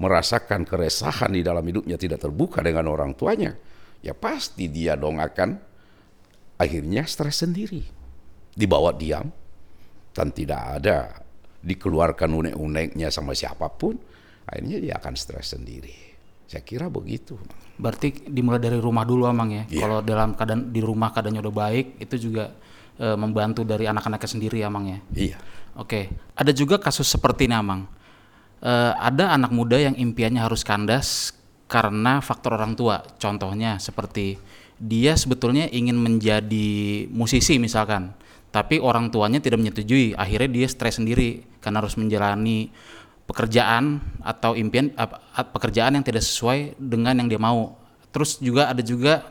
merasakan keresahan di dalam hidupnya tidak terbuka dengan orang tuanya, ya pasti dia dong akan akhirnya stres sendiri dibawa diam dan tidak ada dikeluarkan unek-uneknya sama siapa pun, akhirnya dia akan stres sendiri. Saya kira begitu. Berarti dimulai dari rumah dulu Amang ya. Iya. Kalau dalam keadaan di rumah keadaannya udah baik, itu juga e, membantu dari anak-anaknya sendiri Amang ya. Iya. Oke, ada juga kasus seperti ini Amang. E, ada anak muda yang impiannya harus kandas karena faktor orang tua. Contohnya seperti dia sebetulnya ingin menjadi musisi misalkan, tapi orang tuanya tidak menyetujui. Akhirnya dia stres sendiri karena harus menjalani pekerjaan atau impian pekerjaan yang tidak sesuai dengan yang dia mau. Terus juga ada juga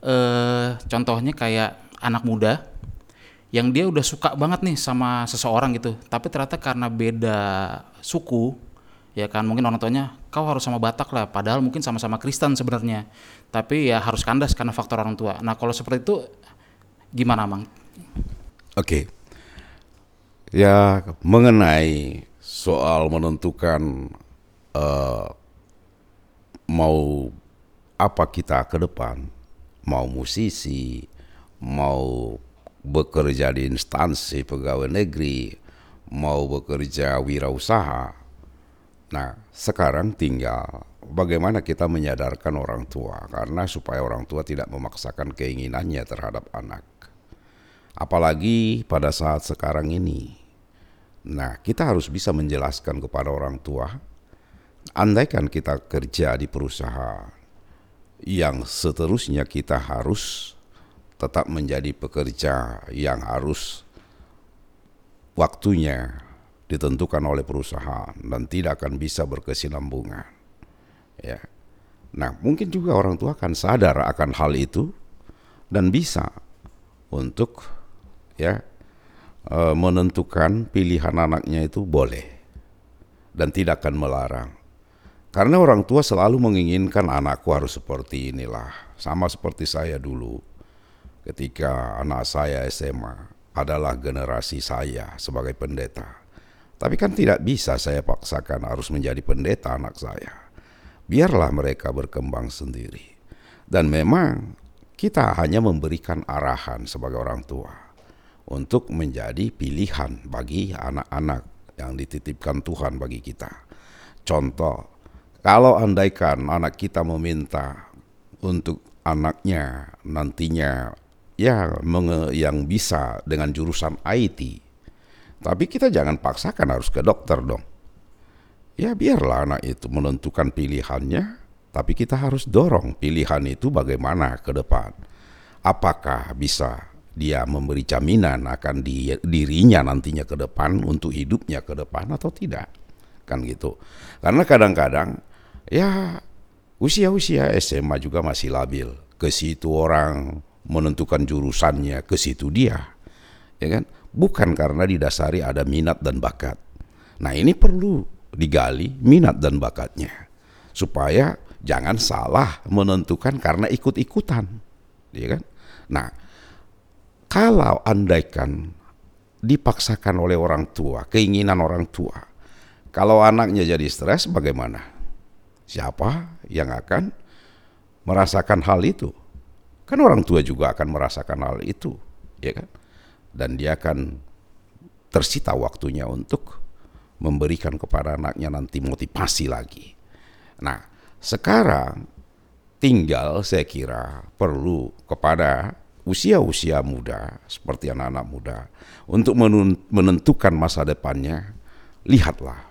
eh, contohnya kayak anak muda yang dia udah suka banget nih sama seseorang gitu, tapi ternyata karena beda suku, ya kan mungkin orang tuanya kau harus sama Batak lah, padahal mungkin sama-sama Kristen sebenarnya, tapi ya harus kandas karena faktor orang tua. Nah kalau seperti itu gimana, Mang? Oke. Ya, mengenai soal menentukan eh, mau apa kita ke depan, mau musisi, mau bekerja di instansi pegawai negeri, mau bekerja wirausaha. Nah, sekarang tinggal bagaimana kita menyadarkan orang tua karena supaya orang tua tidak memaksakan keinginannya terhadap anak. Apalagi pada saat sekarang ini. Nah, kita harus bisa menjelaskan kepada orang tua, andaikan kita kerja di perusahaan yang seterusnya kita harus tetap menjadi pekerja yang harus waktunya ditentukan oleh perusahaan dan tidak akan bisa berkesinambungan. Ya. Nah, mungkin juga orang tua akan sadar akan hal itu dan bisa untuk ya eh, menentukan pilihan anaknya itu boleh dan tidak akan melarang. Karena orang tua selalu menginginkan anakku harus seperti inilah, sama seperti saya dulu. Ketika anak saya SMA adalah generasi saya sebagai pendeta. Tapi kan tidak bisa saya paksakan harus menjadi pendeta anak saya. Biarlah mereka berkembang sendiri. Dan memang kita hanya memberikan arahan sebagai orang tua untuk menjadi pilihan bagi anak-anak yang dititipkan Tuhan bagi kita. Contoh, kalau andaikan anak kita meminta untuk anaknya nantinya ya menge- yang bisa dengan jurusan IT, tapi kita jangan paksakan harus ke dokter dong. Ya biarlah anak itu menentukan pilihannya, tapi kita harus dorong pilihan itu bagaimana ke depan. Apakah bisa dia memberi jaminan akan di, dirinya nantinya ke depan untuk hidupnya ke depan atau tidak. Kan gitu. Karena kadang-kadang ya usia-usia SMA juga masih labil. Ke situ orang menentukan jurusannya ke situ dia. Ya kan? Bukan karena didasari ada minat dan bakat. Nah ini perlu digali minat dan bakatnya. Supaya jangan salah menentukan karena ikut-ikutan. Ya kan? Nah kalau andaikan dipaksakan oleh orang tua, keinginan orang tua. Kalau anaknya jadi stres bagaimana? Siapa yang akan merasakan hal itu? Kan orang tua juga akan merasakan hal itu, ya kan? Dan dia akan tersita waktunya untuk memberikan kepada anaknya nanti motivasi lagi. Nah, sekarang tinggal saya kira perlu kepada usia-usia muda seperti anak-anak muda untuk menentukan masa depannya, lihatlah.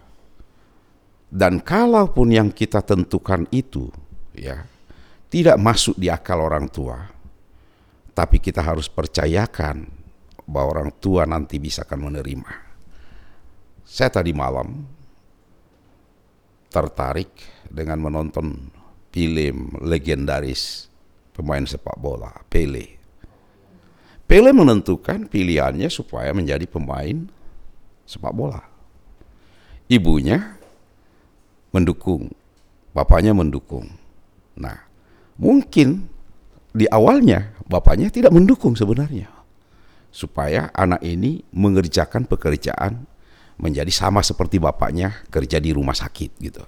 Dan kalaupun yang kita tentukan itu ya tidak masuk di akal orang tua, tapi kita harus percayakan bahwa orang tua nanti bisa akan menerima. Saya tadi malam tertarik dengan menonton film legendaris pemain sepak bola, Pele. Pele menentukan pilihannya supaya menjadi pemain sepak bola. Ibunya mendukung, bapaknya mendukung. Nah, mungkin di awalnya bapaknya tidak mendukung sebenarnya. Supaya anak ini mengerjakan pekerjaan menjadi sama seperti bapaknya kerja di rumah sakit gitu.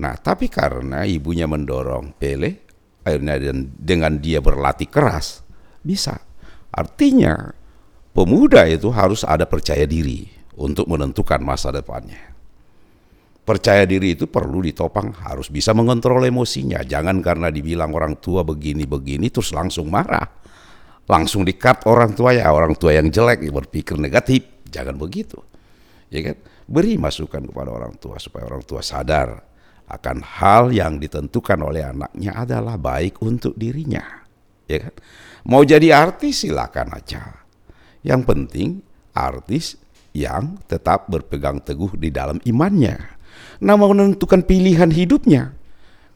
Nah, tapi karena ibunya mendorong Pele, akhirnya dengan dia berlatih keras bisa Artinya pemuda itu harus ada percaya diri untuk menentukan masa depannya. Percaya diri itu perlu ditopang, harus bisa mengontrol emosinya. Jangan karena dibilang orang tua begini-begini terus langsung marah. Langsung dikat orang tua ya, orang tua yang jelek berpikir negatif. Jangan begitu. Ya kan? Beri masukan kepada orang tua supaya orang tua sadar akan hal yang ditentukan oleh anaknya adalah baik untuk dirinya. Ya kan? Mau jadi artis silakan aja. Yang penting artis yang tetap berpegang teguh di dalam imannya. Nah mau menentukan pilihan hidupnya.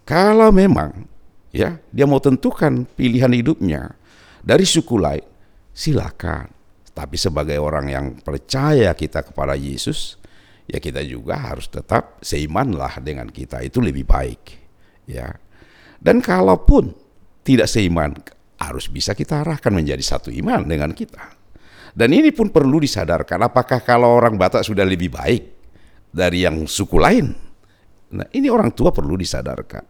Kalau memang ya dia mau tentukan pilihan hidupnya dari suku lain, silakan. Tapi sebagai orang yang percaya kita kepada Yesus, ya kita juga harus tetap seimanlah dengan kita itu lebih baik, ya. Dan kalaupun tidak seiman, harus bisa kita arahkan menjadi satu iman dengan kita. Dan ini pun perlu disadarkan apakah kalau orang Batak sudah lebih baik dari yang suku lain. Nah, ini orang tua perlu disadarkan.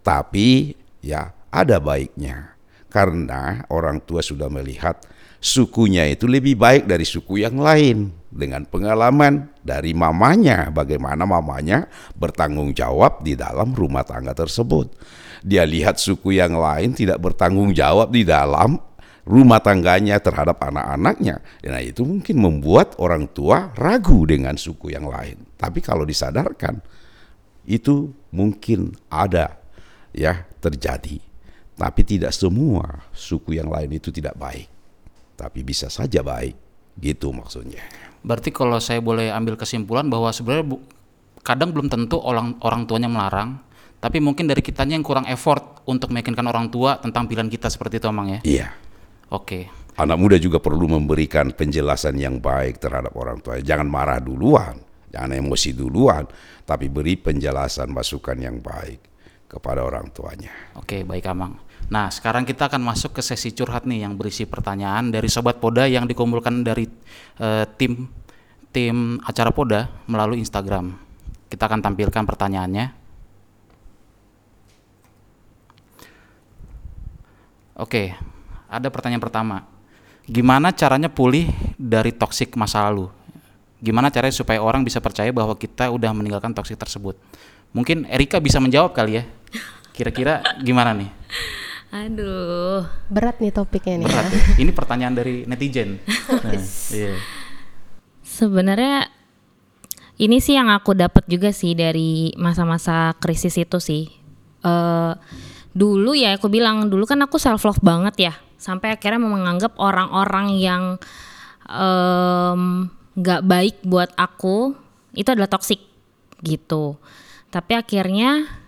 Tapi ya ada baiknya karena orang tua sudah melihat sukunya itu lebih baik dari suku yang lain dengan pengalaman dari mamanya bagaimana mamanya bertanggung jawab di dalam rumah tangga tersebut dia lihat suku yang lain tidak bertanggung jawab di dalam rumah tangganya terhadap anak-anaknya. Nah itu mungkin membuat orang tua ragu dengan suku yang lain. Tapi kalau disadarkan itu mungkin ada ya terjadi. Tapi tidak semua suku yang lain itu tidak baik. Tapi bisa saja baik. Gitu maksudnya. Berarti kalau saya boleh ambil kesimpulan bahwa sebenarnya kadang belum tentu orang orang tuanya melarang, tapi mungkin dari kitanya yang kurang effort untuk meyakinkan orang tua tentang pilihan kita seperti itu Amang ya? Iya. Oke. Anak muda juga perlu memberikan penjelasan yang baik terhadap orang tua. Jangan marah duluan. Jangan emosi duluan. Tapi beri penjelasan masukan yang baik kepada orang tuanya. Oke baik Amang Nah, sekarang kita akan masuk ke sesi curhat nih yang berisi pertanyaan dari sobat Poda yang dikumpulkan dari uh, tim tim acara Poda melalui Instagram. Kita akan tampilkan pertanyaannya. Oke, ada pertanyaan pertama. Gimana caranya pulih dari toksik masa lalu? Gimana caranya supaya orang bisa percaya bahwa kita udah meninggalkan toksik tersebut? Mungkin Erika bisa menjawab kali ya. Kira-kira gimana nih? Aduh. Berat nih topiknya nih. Berat. Ya. Ini pertanyaan dari netizen. [LAUGHS] Nah, iya. Sebenarnya ini sih yang aku dapat juga sih dari masa-masa krisis itu sih. Uh, dulu ya aku bilang dulu kan aku self love banget ya sampai akhirnya menganggap orang-orang yang nggak um, baik buat aku itu adalah toksik gitu tapi akhirnya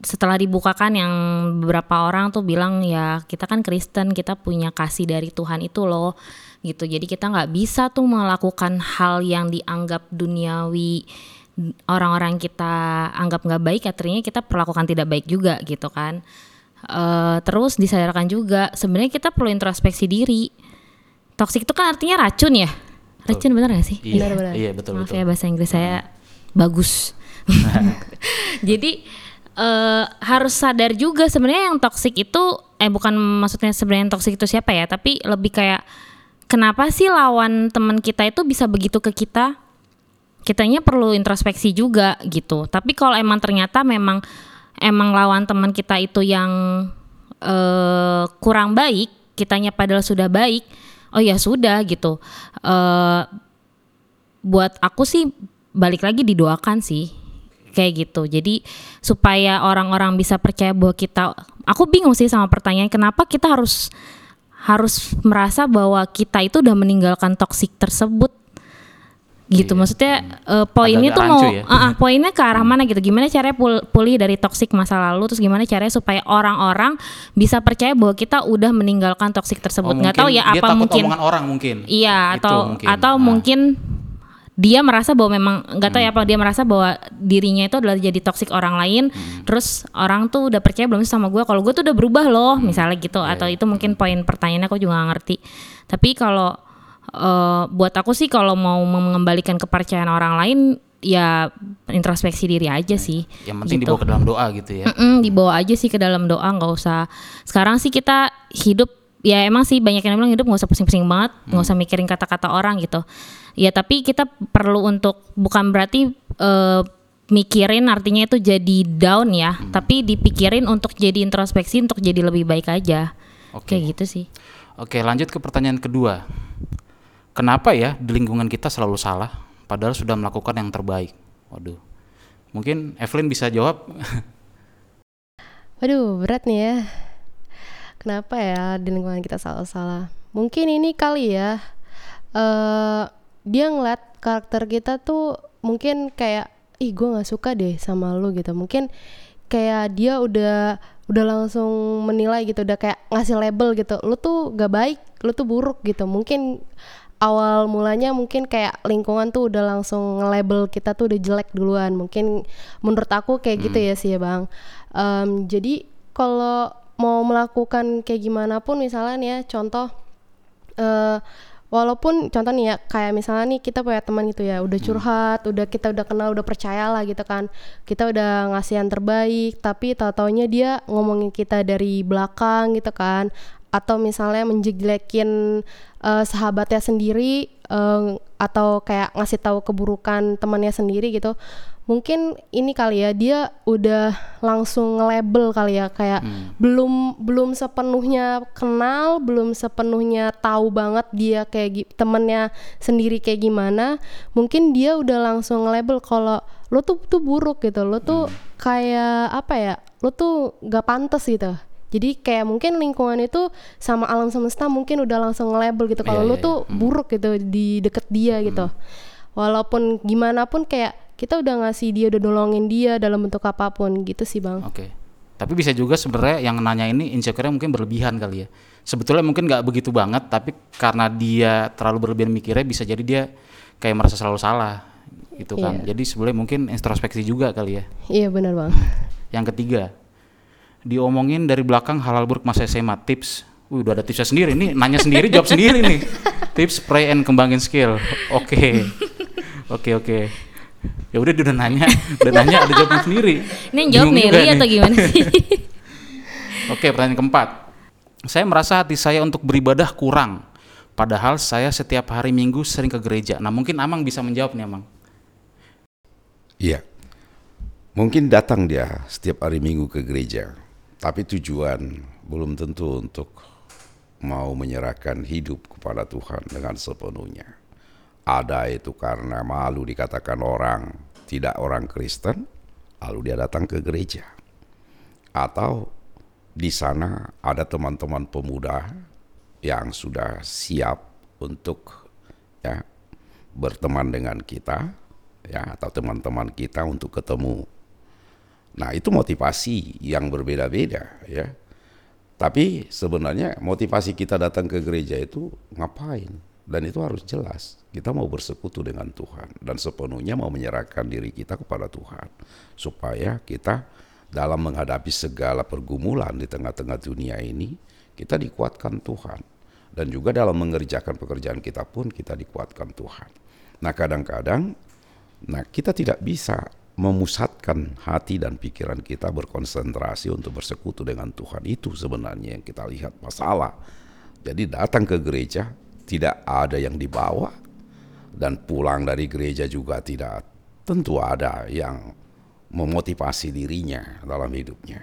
setelah dibukakan yang beberapa orang tuh bilang ya kita kan Kristen kita punya kasih dari Tuhan itu loh gitu jadi kita nggak bisa tuh melakukan hal yang dianggap duniawi orang-orang kita anggap nggak baik akhirnya kita perlakukan tidak baik juga gitu kan uh, terus disadarkan juga sebenarnya kita perlu introspeksi diri toksik itu kan artinya racun ya Racun bener gak sih? Iya, Benar-benar. iya betul Maaf betul. ya bahasa Inggris saya bagus. [LAUGHS] Jadi eh, harus sadar juga sebenarnya yang toksik itu eh bukan maksudnya sebenarnya toksik itu siapa ya, tapi lebih kayak kenapa sih lawan teman kita itu bisa begitu ke kita? Kitanya perlu introspeksi juga gitu. Tapi kalau emang ternyata memang emang lawan teman kita itu yang eh, kurang baik, kitanya padahal sudah baik, oh ya sudah gitu. Eh buat aku sih balik lagi didoakan sih kayak gitu jadi supaya orang-orang bisa percaya bahwa kita aku bingung sih sama pertanyaan kenapa kita harus harus merasa bahwa kita itu udah meninggalkan toksik tersebut gitu maksudnya eh, poinnya Agak-agak tuh mau ya. ah, ah, poinnya ke arah mana gitu gimana caranya pul- pulih dari toksik masa lalu terus gimana caranya supaya orang-orang bisa percaya bahwa kita udah meninggalkan toksik tersebut Oh, nggak tahu ya dia apa takut mungkin omongan orang mungkin. Iya atau mungkin. atau Ah. mungkin dia merasa bahwa memang nggak tahu ya Hmm. apa dia merasa bahwa dirinya itu adalah jadi toksik orang lain Hmm. terus orang tuh udah percaya belum sih sama gue kalau gue tuh udah berubah loh Hmm. misalnya gitu Iya, atau itu mungkin poin pertanyaannya aku juga gak ngerti tapi kalau eh, buat aku sih kalau mau mengembalikan kepercayaan orang lain ya introspeksi diri aja sih Yang penting gitu. dibawa ke dalam doa gitu ya. Mm-mm, dibawa aja sih ke dalam doa nggak usah sekarang sih kita hidup ya emang sih banyak yang bilang hidup nggak usah pusing-pusing banget nggak usah mikirin kata-kata orang gitu ya tapi kita perlu untuk bukan berarti eh, mikirin artinya itu jadi down ya tapi dipikirin untuk jadi introspeksi untuk jadi lebih baik aja Oke. kayak gitu sih Oke, lanjut ke pertanyaan kedua. Kenapa ya di lingkungan kita selalu salah padahal sudah melakukan yang terbaik? Waduh. Mungkin Evelyn bisa jawab. [LAUGHS] Waduh, berat nih ya. Kenapa ya di lingkungan kita salah-salah? Mungkin ini kali ya. eh dia ngeliat karakter kita tuh mungkin kayak ih gue nggak suka deh sama lu gitu. Mungkin kayak dia udah udah langsung menilai gitu, udah kayak ngasih label gitu. Lu tuh gak baik, lu tuh buruk gitu. Mungkin awal mulanya mungkin kayak lingkungan tuh udah langsung nge-label kita tuh udah jelek duluan mungkin menurut aku kayak gitu ya sih ya bang Em, jadi kalau mau melakukan kayak gimana pun misalnya nih ya contoh eh walaupun contoh nih ya kayak misalnya nih kita punya teman gitu ya udah curhat udah kita udah kenal udah percaya lah gitu kan. Kita udah ngasih yang terbaik tapi tahu taunya dia ngomongin kita dari belakang gitu kan. Atau misalnya menjelekin eh, sahabatnya sendiri eh, atau kayak ngasih tahu keburukan temannya sendiri gitu mungkin ini kali ya dia udah langsung nge-label kali ya kayak belum belum sepenuhnya kenal belum sepenuhnya tahu banget dia kayak temennya sendiri kayak gimana. Mungkin dia udah langsung nge-label kalau lo tuh tuh buruk gitu lo tuh kayak apa ya lo tuh gak pantas gitu. Jadi kayak mungkin lingkungan itu sama alam semesta mungkin udah langsung nge-label gitu kalau Iya, lo iya, tuh buruk gitu di deket dia gitu. Walaupun gimana pun kayak kita udah ngasih dia udah nolongin dia dalam bentuk apa pun gitu sih bang Oke. Tapi bisa juga sebenarnya yang nanya ini insecure mungkin berlebihan kali ya. Sebetulnya mungkin nggak begitu banget, tapi karena dia terlalu berlebihan mikirnya bisa jadi dia kayak merasa selalu salah gitu kan. Iya. Jadi sebenarnya mungkin introspeksi juga kali ya. iya benar bang [LAUGHS] Yang ketiga, diomongin dari belakang halal buruk masa SMA tips. Wih, udah ada tipsnya sendiri nih, nanya sendiri jawab sendiri nih. [LAUGHS] Tips pray and kembangin skill. Oke. Oke, oke. Ya udah dia udah nanya, udah nanya ada jawabnya sendiri. ini yang jawab Mary nih. atau gimana sih [LAUGHS] Oke, pertanyaan keempat. Saya merasa hati saya untuk beribadah kurang. Padahal saya setiap hari Minggu sering ke gereja. Nah, mungkin Amang bisa menjawab nih, Amang. Iya. Mungkin datang dia setiap hari Minggu ke gereja, tapi tujuan belum tentu untuk mau menyerahkan hidup kepada Tuhan dengan sepenuhnya. Ada itu karena malu dikatakan orang tidak orang Kristen, lalu dia datang ke gereja. Atau di sana ada teman-teman pemuda yang sudah siap untuk ya berteman dengan kita ya atau teman-teman kita untuk ketemu. Nah, itu motivasi yang berbeda-beda ya. Tapi sebenarnya motivasi kita datang ke gereja itu ngapain? Dan itu harus jelas. Kita mau bersekutu dengan Tuhan dan sepenuhnya mau menyerahkan diri kita kepada Tuhan supaya kita dalam menghadapi segala pergumulan di tengah-tengah dunia ini kita dikuatkan Tuhan. dan juga dalam mengerjakan pekerjaan kita pun kita dikuatkan Tuhan. Nah kadang-kadang, nah kita tidak bisa memusatkan hati dan pikiran kita berkonsentrasi untuk bersekutu dengan Tuhan itu sebenarnya yang kita lihat masalah. Jadi datang ke gereja tidak ada yang dibawa dan pulang dari gereja juga tidak tentu ada yang memotivasi dirinya dalam hidupnya.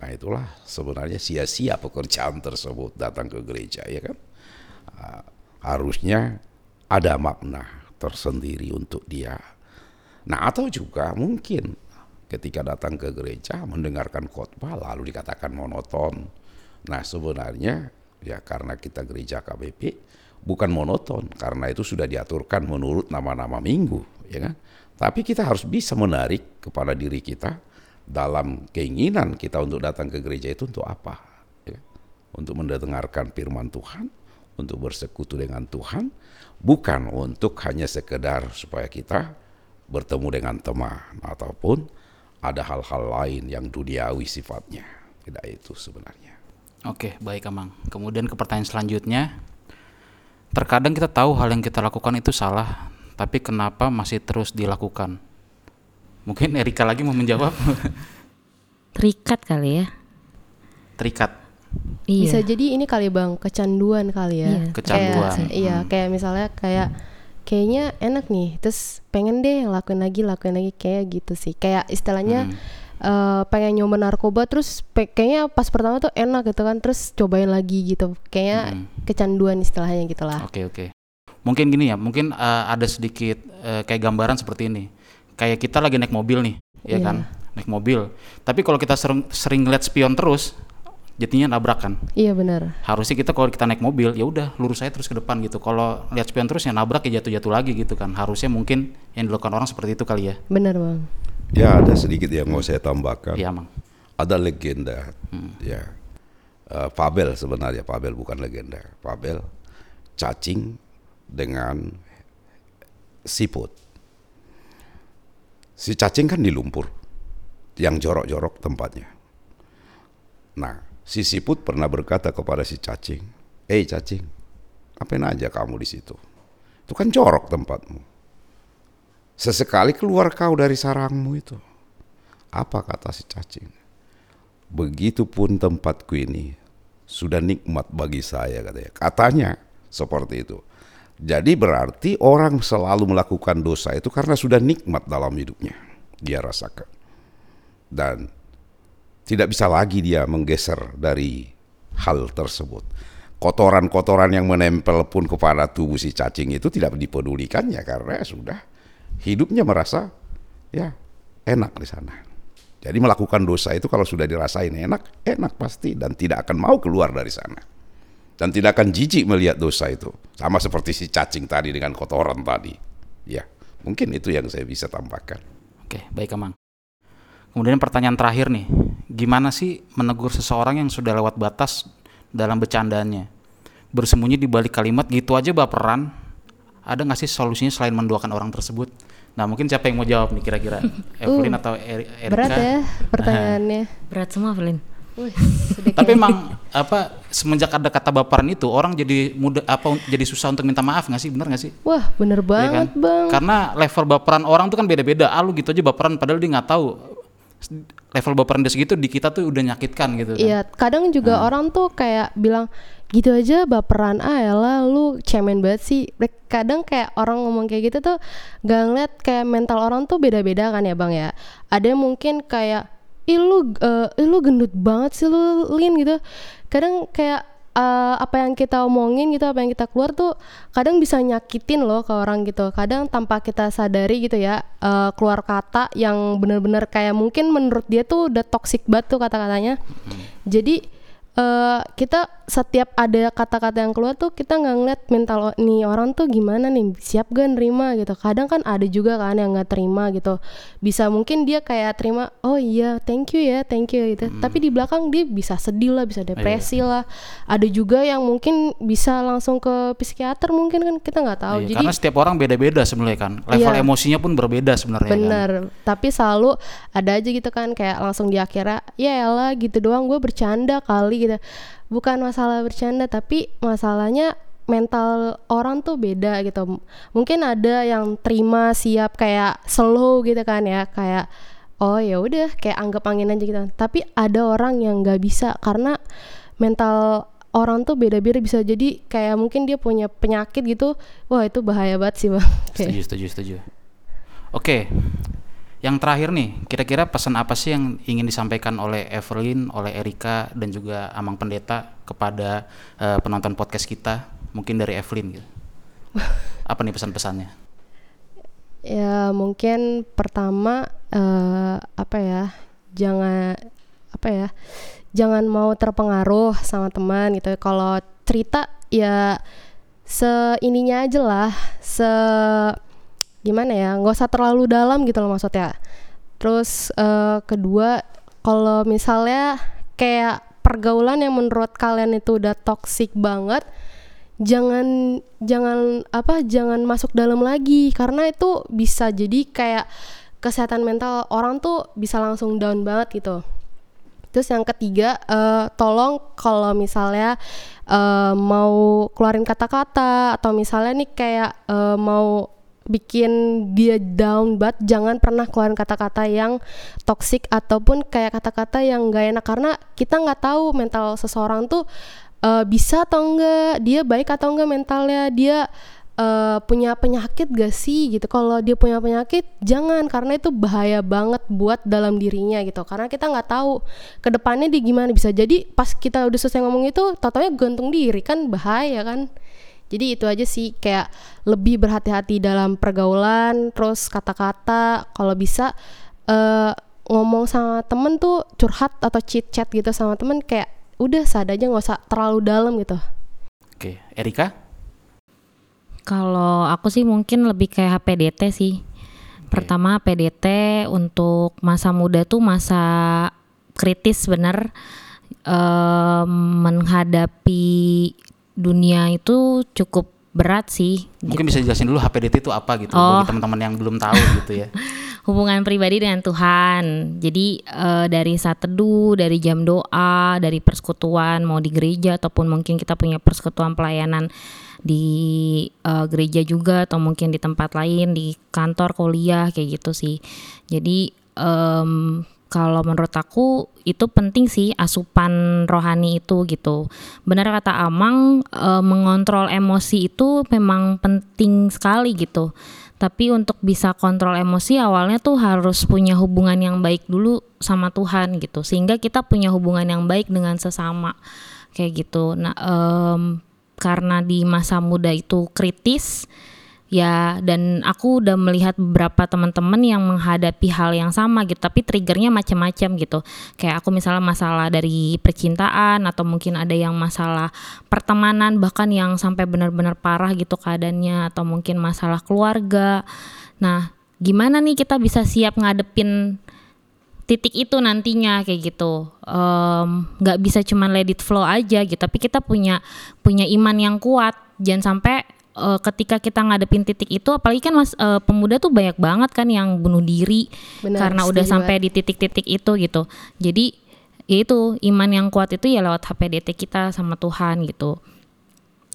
Nah itulah sebenarnya sia-sia pekerjaan tersebut datang ke gereja ya kan. Uh, harusnya ada makna tersendiri untuk dia Nah atau juga mungkin ketika datang ke gereja mendengarkan khotbah lalu dikatakan monoton. Nah sebenarnya ya karena kita gereja KBP bukan monoton karena itu sudah diaturkan menurut nama-nama minggu ya kan. Tapi kita harus bisa menarik kepada diri kita dalam keinginan kita untuk datang ke gereja itu untuk apa? Ya. Untuk mendengarkan firman Tuhan, untuk bersekutu dengan Tuhan, bukan untuk hanya sekedar supaya kita bertemu dengan teman ataupun ada hal-hal lain yang duniawi sifatnya. Tidak itu sebenarnya. Oke, baik Amang. Kemudian ke pertanyaan selanjutnya. Terkadang kita tahu hal yang kita lakukan itu salah, tapi kenapa masih terus dilakukan? Mungkin Erika lagi mau menjawab. [LAUGHS] Terikat kali ya. Terikat. Iya. Bisa jadi ini kali bang kecanduan kali ya. Iya. Kecanduan. Kayak, iya, Hmm. kayak misalnya kayak kayaknya enak nih, terus pengen deh lakuin lagi, lakuin lagi kayak gitu sih. Kayak istilahnya Hmm. Eh, pengen nyoba narkoba, terus pe- kayaknya pas pertama tuh enak gitu kan, terus cobain lagi gitu. Kayaknya Hmm. kecanduan istilahnya gitulah. Oke oke. Mungkin gini ya, mungkin eh, ada sedikit eh, kayak gambaran seperti ini. Kayak kita lagi naik mobil nih, ya Iya. kan? Naik mobil. Tapi kalau kita sering sering ngeliat spion terus, jadinya nabrakan. Iya benar. Harusnya kita kalau kita naik mobil, ya udah lurus aja terus ke depan gitu. Kalau lihat spion terus ya nabrak ya jatuh-jatuh lagi gitu kan. Harusnya mungkin yang dilakukan orang seperti itu kali ya. Benar bang. Ya ada sedikit yang mau saya tambahkan. Iya, Mang. Ada legenda, ya Eh, Fabel sebenarnya Fabel bukan legenda. Fabel cacing dengan siput. Si cacing kan di lumpur, yang jorok-jorok tempatnya. Nah, si siput pernah berkata kepada si cacing, "Eh cacing, ngapain aja kamu di situ? Itu kan jorok tempatmu. Sesekali keluar kau dari sarangmu itu." Apa kata si cacing? Begitupun tempatku ini sudah nikmat bagi saya katanya. Katanya seperti itu. Jadi berarti orang selalu melakukan dosa itu karena sudah nikmat dalam hidupnya. Dia rasakan. Dan tidak bisa lagi dia menggeser dari hal tersebut. Kotoran-kotoran yang menempel pun kepada tubuh si cacing itu tidak dipedulikannya karena sudah hidupnya merasa ya enak di sana. Jadi melakukan dosa itu kalau sudah dirasain enak, enak pasti dan tidak akan mau keluar dari sana. Dan tidak akan jijik melihat dosa itu. Sama seperti si cacing tadi dengan kotoran tadi. Ya, mungkin itu yang saya bisa tambahkan. Oke, baik Amang. Kemudian pertanyaan terakhir nih, gimana sih menegur seseorang yang sudah lewat batas dalam bercandaannya? Bersembunyi di balik kalimat gitu aja baperan. Ada nggak sih solusinya selain mendoakan orang tersebut? Nah mungkin siapa yang mau jawab nih kira-kira? [LAUGHS] Evelyn atau Eri- Erika? Berat ya pertanyaannya. Berat semua. Wih, [LAUGHS] sudah Tapi emang apa semenjak ada kata baperan itu orang jadi mudah apa jadi susah untuk minta maaf nggak sih? Bener nggak sih? Wah bener Iya banget kan? bang. Karena level baperan orang tuh kan beda-beda. Ah lu gitu aja baperan padahal dia nggak tahu level baperan dia segitu di kita tuh udah nyakitkan gitu kan. Iya, kadang juga Hmm. orang tuh kayak bilang gitu aja baperan ah elah lu cemen banget sih. Kadang kayak orang ngomong kayak gitu tuh gak ngeliat kayak mental orang tuh beda-beda kan ya bang ya. Ada yang mungkin kayak ih lu ih, lu gendut banget sih lu lin gitu. Kadang kayak eh, apa yang kita omongin gitu, apa yang kita keluar tuh kadang bisa nyakitin loh ke orang gitu. Kadang tanpa kita sadari gitu ya eh, keluar kata yang bener-bener kayak mungkin menurut dia tuh udah toxic banget tuh kata-katanya. Jadi eh, kita setiap ada kata-kata yang keluar tuh kita nggak ngeliat mental nih orang tuh gimana nih siap gak nerima gitu. Kadang kan ada juga kan yang nggak terima gitu. Bisa mungkin dia kayak terima oh iya thank you ya thank you gitu. Tapi di belakang dia bisa sedih lah, bisa depresi lah. Ada juga yang mungkin bisa langsung ke psikiater mungkin kan kita nggak tahu. Iya, Jadi karena setiap orang beda-beda sebenarnya kan. Level Iya. emosinya pun berbeda sebenarnya kan. Bener, tapi selalu ada aja gitu kan kayak langsung di akhirnya ya elah gitu doang gue bercanda kali gitu. Bukan masalah bercanda tapi masalahnya mental orang tuh beda gitu. Mungkin ada yang terima siap kayak slow gitu kan ya kayak oh ya udah kayak anggap angin aja gitu. Tapi ada orang yang nggak bisa karena mental orang tuh beda-beda bisa jadi kayak mungkin dia punya penyakit gitu. Wah itu bahaya banget sih bang. Setuju, setuju, setuju. Oke, yang terakhir nih, kira-kira pesan apa sih yang ingin disampaikan oleh Evelyn, oleh Erika, dan juga Amang Pendeta kepada eh, penonton podcast kita? Mungkin dari Evelyn gitu. [LAUGHS] Apa nih pesan-pesannya? Ya mungkin pertama eh, apa ya jangan apa ya jangan mau terpengaruh sama teman gitu. Kalau cerita ya seininya aja lah, se gimana ya nggak usah terlalu dalam gitu loh maksudnya. Terus eh, kedua kalau misalnya kayak pergaulan yang menurut kalian itu udah toxic banget jangan jangan apa jangan masuk dalam lagi karena itu bisa jadi kayak kesehatan mental orang tuh bisa langsung down banget gitu terus yang ketiga eh, tolong kalau misalnya eh, mau keluarin kata-kata atau misalnya nih kayak eh, mau bikin dia down banget jangan pernah keluarin kata-kata yang toxic ataupun kayak kata-kata yang gak enak. Karena kita nggak tahu mental seseorang tuh eh, bisa atau enggak dia baik atau enggak mentalnya dia eh, punya penyakit gak sih gitu. Kalau dia punya penyakit jangan karena itu bahaya banget buat dalam dirinya gitu. Karena kita nggak tahu ke depannya dia gimana bisa. Jadi pas kita udah selesai ngomong itu totonya gantung diri kan bahaya kan jadi itu aja sih kayak lebih berhati-hati dalam pergaulan terus kata-kata kalau bisa eh, ngomong sama temen tuh curhat atau chit chat gitu sama temen kayak udah sad aja nggak usah terlalu dalam gitu Oke, Erika? Kalau aku sih mungkin lebih kayak HPDT sih. Pertama PDT untuk masa muda tuh masa kritis bener Em, menghadapi dunia itu cukup berat sih. Mungkin bisa jelasin dulu HPDT itu apa gitu Oh. bagi teman-teman yang belum tahu gitu ya. [LAUGHS] hubungan pribadi dengan Tuhan. Jadi eh, dari saat teduh, dari jam doa, dari persekutuan mau di gereja ataupun mungkin kita punya persekutuan pelayanan di eh, gereja juga atau mungkin di tempat lain di kantor kuliah kayak gitu sih. Jadi em, kalau menurut aku itu penting sih asupan rohani itu gitu. Benar kata Amang eh, mengontrol emosi itu memang penting sekali gitu. Tapi untuk bisa kontrol emosi awalnya tuh harus punya hubungan yang baik dulu sama Tuhan gitu. Sehingga kita punya hubungan yang baik dengan sesama kayak gitu. Nah, em, karena di masa muda itu kritis ya dan aku udah melihat beberapa teman-teman yang menghadapi hal yang sama gitu tapi triggernya macam-macam gitu. Kayak aku misalnya masalah dari percintaan atau mungkin ada yang masalah pertemanan bahkan yang sampai benar-benar parah gitu keadaannya atau mungkin masalah keluarga. Nah gimana nih kita bisa siap ngadepin titik itu nantinya kayak gitu? Nggak bisa cuman let it flow aja gitu tapi kita punya punya iman yang kuat. Jangan sampai eh, ketika kita ngadepin titik itu apalagi kan mas eh, pemuda tuh banyak banget kan yang bunuh diri Benar, karena udah sampai di titik-titik itu gitu. Jadi ya itu iman yang kuat itu ya lewat HPDT kita sama Tuhan gitu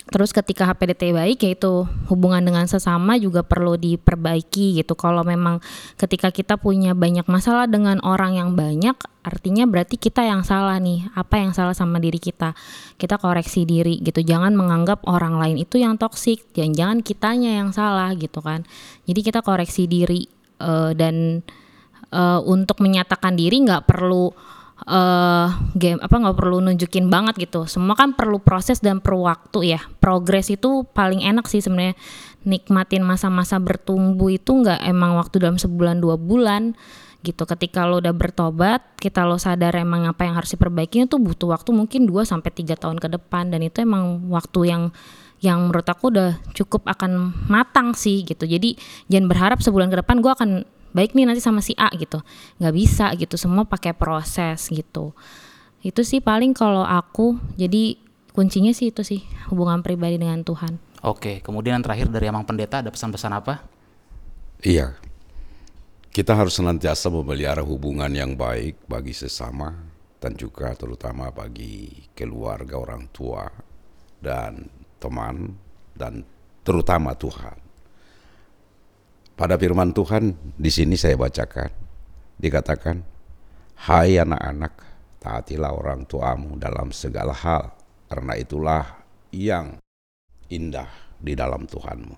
Terus ketika HPDT baik yaitu hubungan dengan sesama juga perlu diperbaiki gitu. Kalau memang ketika kita punya banyak masalah dengan orang yang banyak, artinya berarti kita yang salah nih. Apa yang salah sama diri kita? Kita koreksi diri gitu. Jangan menganggap orang lain itu yang toksik. Jangan-jangan kitanya yang salah gitu kan. Jadi kita koreksi diri eh, dan eh, untuk menyatakan diri nggak perlu eh game apa nggak perlu nunjukin banget gitu. Semua kan perlu proses dan perlu waktu ya. Progres itu paling enak sih sebenarnya. Nikmatin masa-masa bertumbuh itu nggak emang waktu dalam sebulan dua bulan gitu. Ketika lo udah bertobat kita lo sadar emang apa yang harus diperbaiki itu butuh waktu mungkin 2 sampai tiga tahun ke depan. Dan itu emang waktu yang yang menurut aku udah cukup akan matang sih gitu. Jadi jangan berharap sebulan ke depan gue akan baik nih nanti sama si A gitu nggak bisa gitu semua pakai proses gitu itu sih paling kalau aku jadi kuncinya sih itu sih hubungan pribadi dengan Tuhan Oke, kemudian yang terakhir dari Amang Pendeta ada pesan-pesan apa? Iya, kita harus senantiasa memelihara hubungan yang baik bagi sesama, peringatan juga terutama bagi keluarga orang tua dan teman dan terutama Tuhan. Pada firman Tuhan di sini saya bacakan dikatakan, "Hai anak-anak, taatilah orang tuamu dalam segala hal, karena itulah yang indah di dalam Tuhanmu."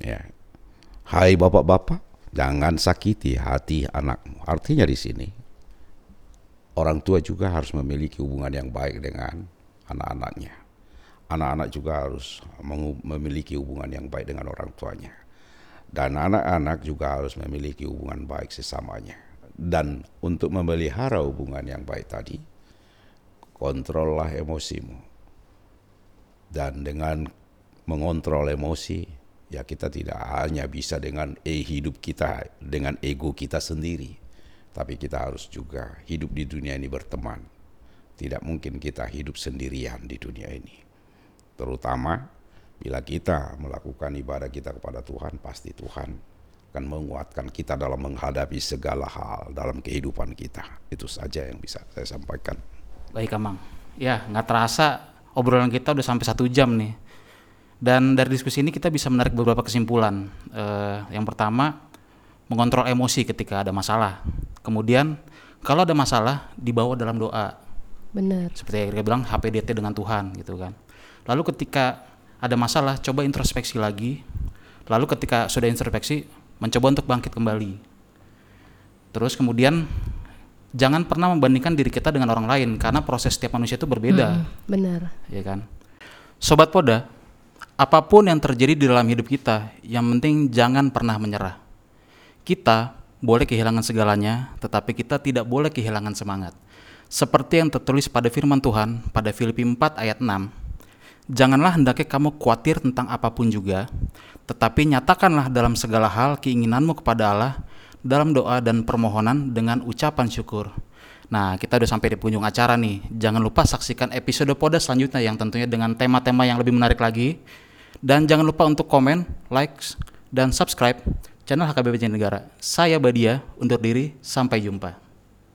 Ya. Hai bapak-bapak, jangan sakiti hati anakmu. Artinya di sini orang tua juga harus memiliki hubungan yang baik dengan anak-anaknya. Anak-anak juga harus memiliki hubungan yang baik dengan orang tuanya. Dan anak-anak juga harus memiliki hubungan baik sesamanya. Dan untuk memelihara hubungan yang baik tadi, kontrollah emosimu. Dan dengan mengontrol emosi, ya kita tidak hanya bisa dengan eh hidup kita dengan ego kita sendiri tapi kita harus juga hidup di dunia ini berteman. Tidak mungkin kita hidup sendirian di dunia ini. Terutama bila kita melakukan ibadah kita kepada Tuhan, pasti Tuhan akan menguatkan kita dalam menghadapi segala hal dalam kehidupan kita. Itu saja yang bisa saya sampaikan. Baik, Amang. Ya, nggak terasa obrolan kita udah sampai satu jam nih. Dan dari diskusi ini kita bisa menarik beberapa kesimpulan. Uh, yang pertama, mengontrol emosi ketika ada masalah. Kemudian kalau ada masalah dibawa dalam doa. Benar. Seperti yang kita bilang HPDT dengan Tuhan gitu kan. Lalu ketika ada masalah coba introspeksi lagi. Lalu ketika sudah introspeksi mencoba untuk bangkit kembali. Terus kemudian jangan pernah membandingkan diri kita dengan orang lain karena proses setiap manusia itu berbeda. Hmm, benar. Ya kan. Sobat Poda, apa pun yang terjadi di dalam hidup kita, yang penting jangan pernah menyerah. Kita boleh kehilangan segalanya, tetapi kita tidak boleh kehilangan semangat. Seperti yang tertulis pada firman Tuhan pada Filipi 4 ayat 6. Janganlah hendaknya kamu khawatir tentang apa pun juga, tetapi nyatakanlah dalam segala hal keinginanmu kepada Allah dalam doa dan permohonan dengan ucapan syukur. Nah, kita udah sampai di penghujung acara nih. Jangan lupa saksikan episode Poda selanjutnya yang tentunya dengan tema-tema yang lebih menarik lagi. Dan jangan lupa untuk komen, like, dan subscribe channel HKBP Negara. Saya Badia, undur diri, sampai jumpa.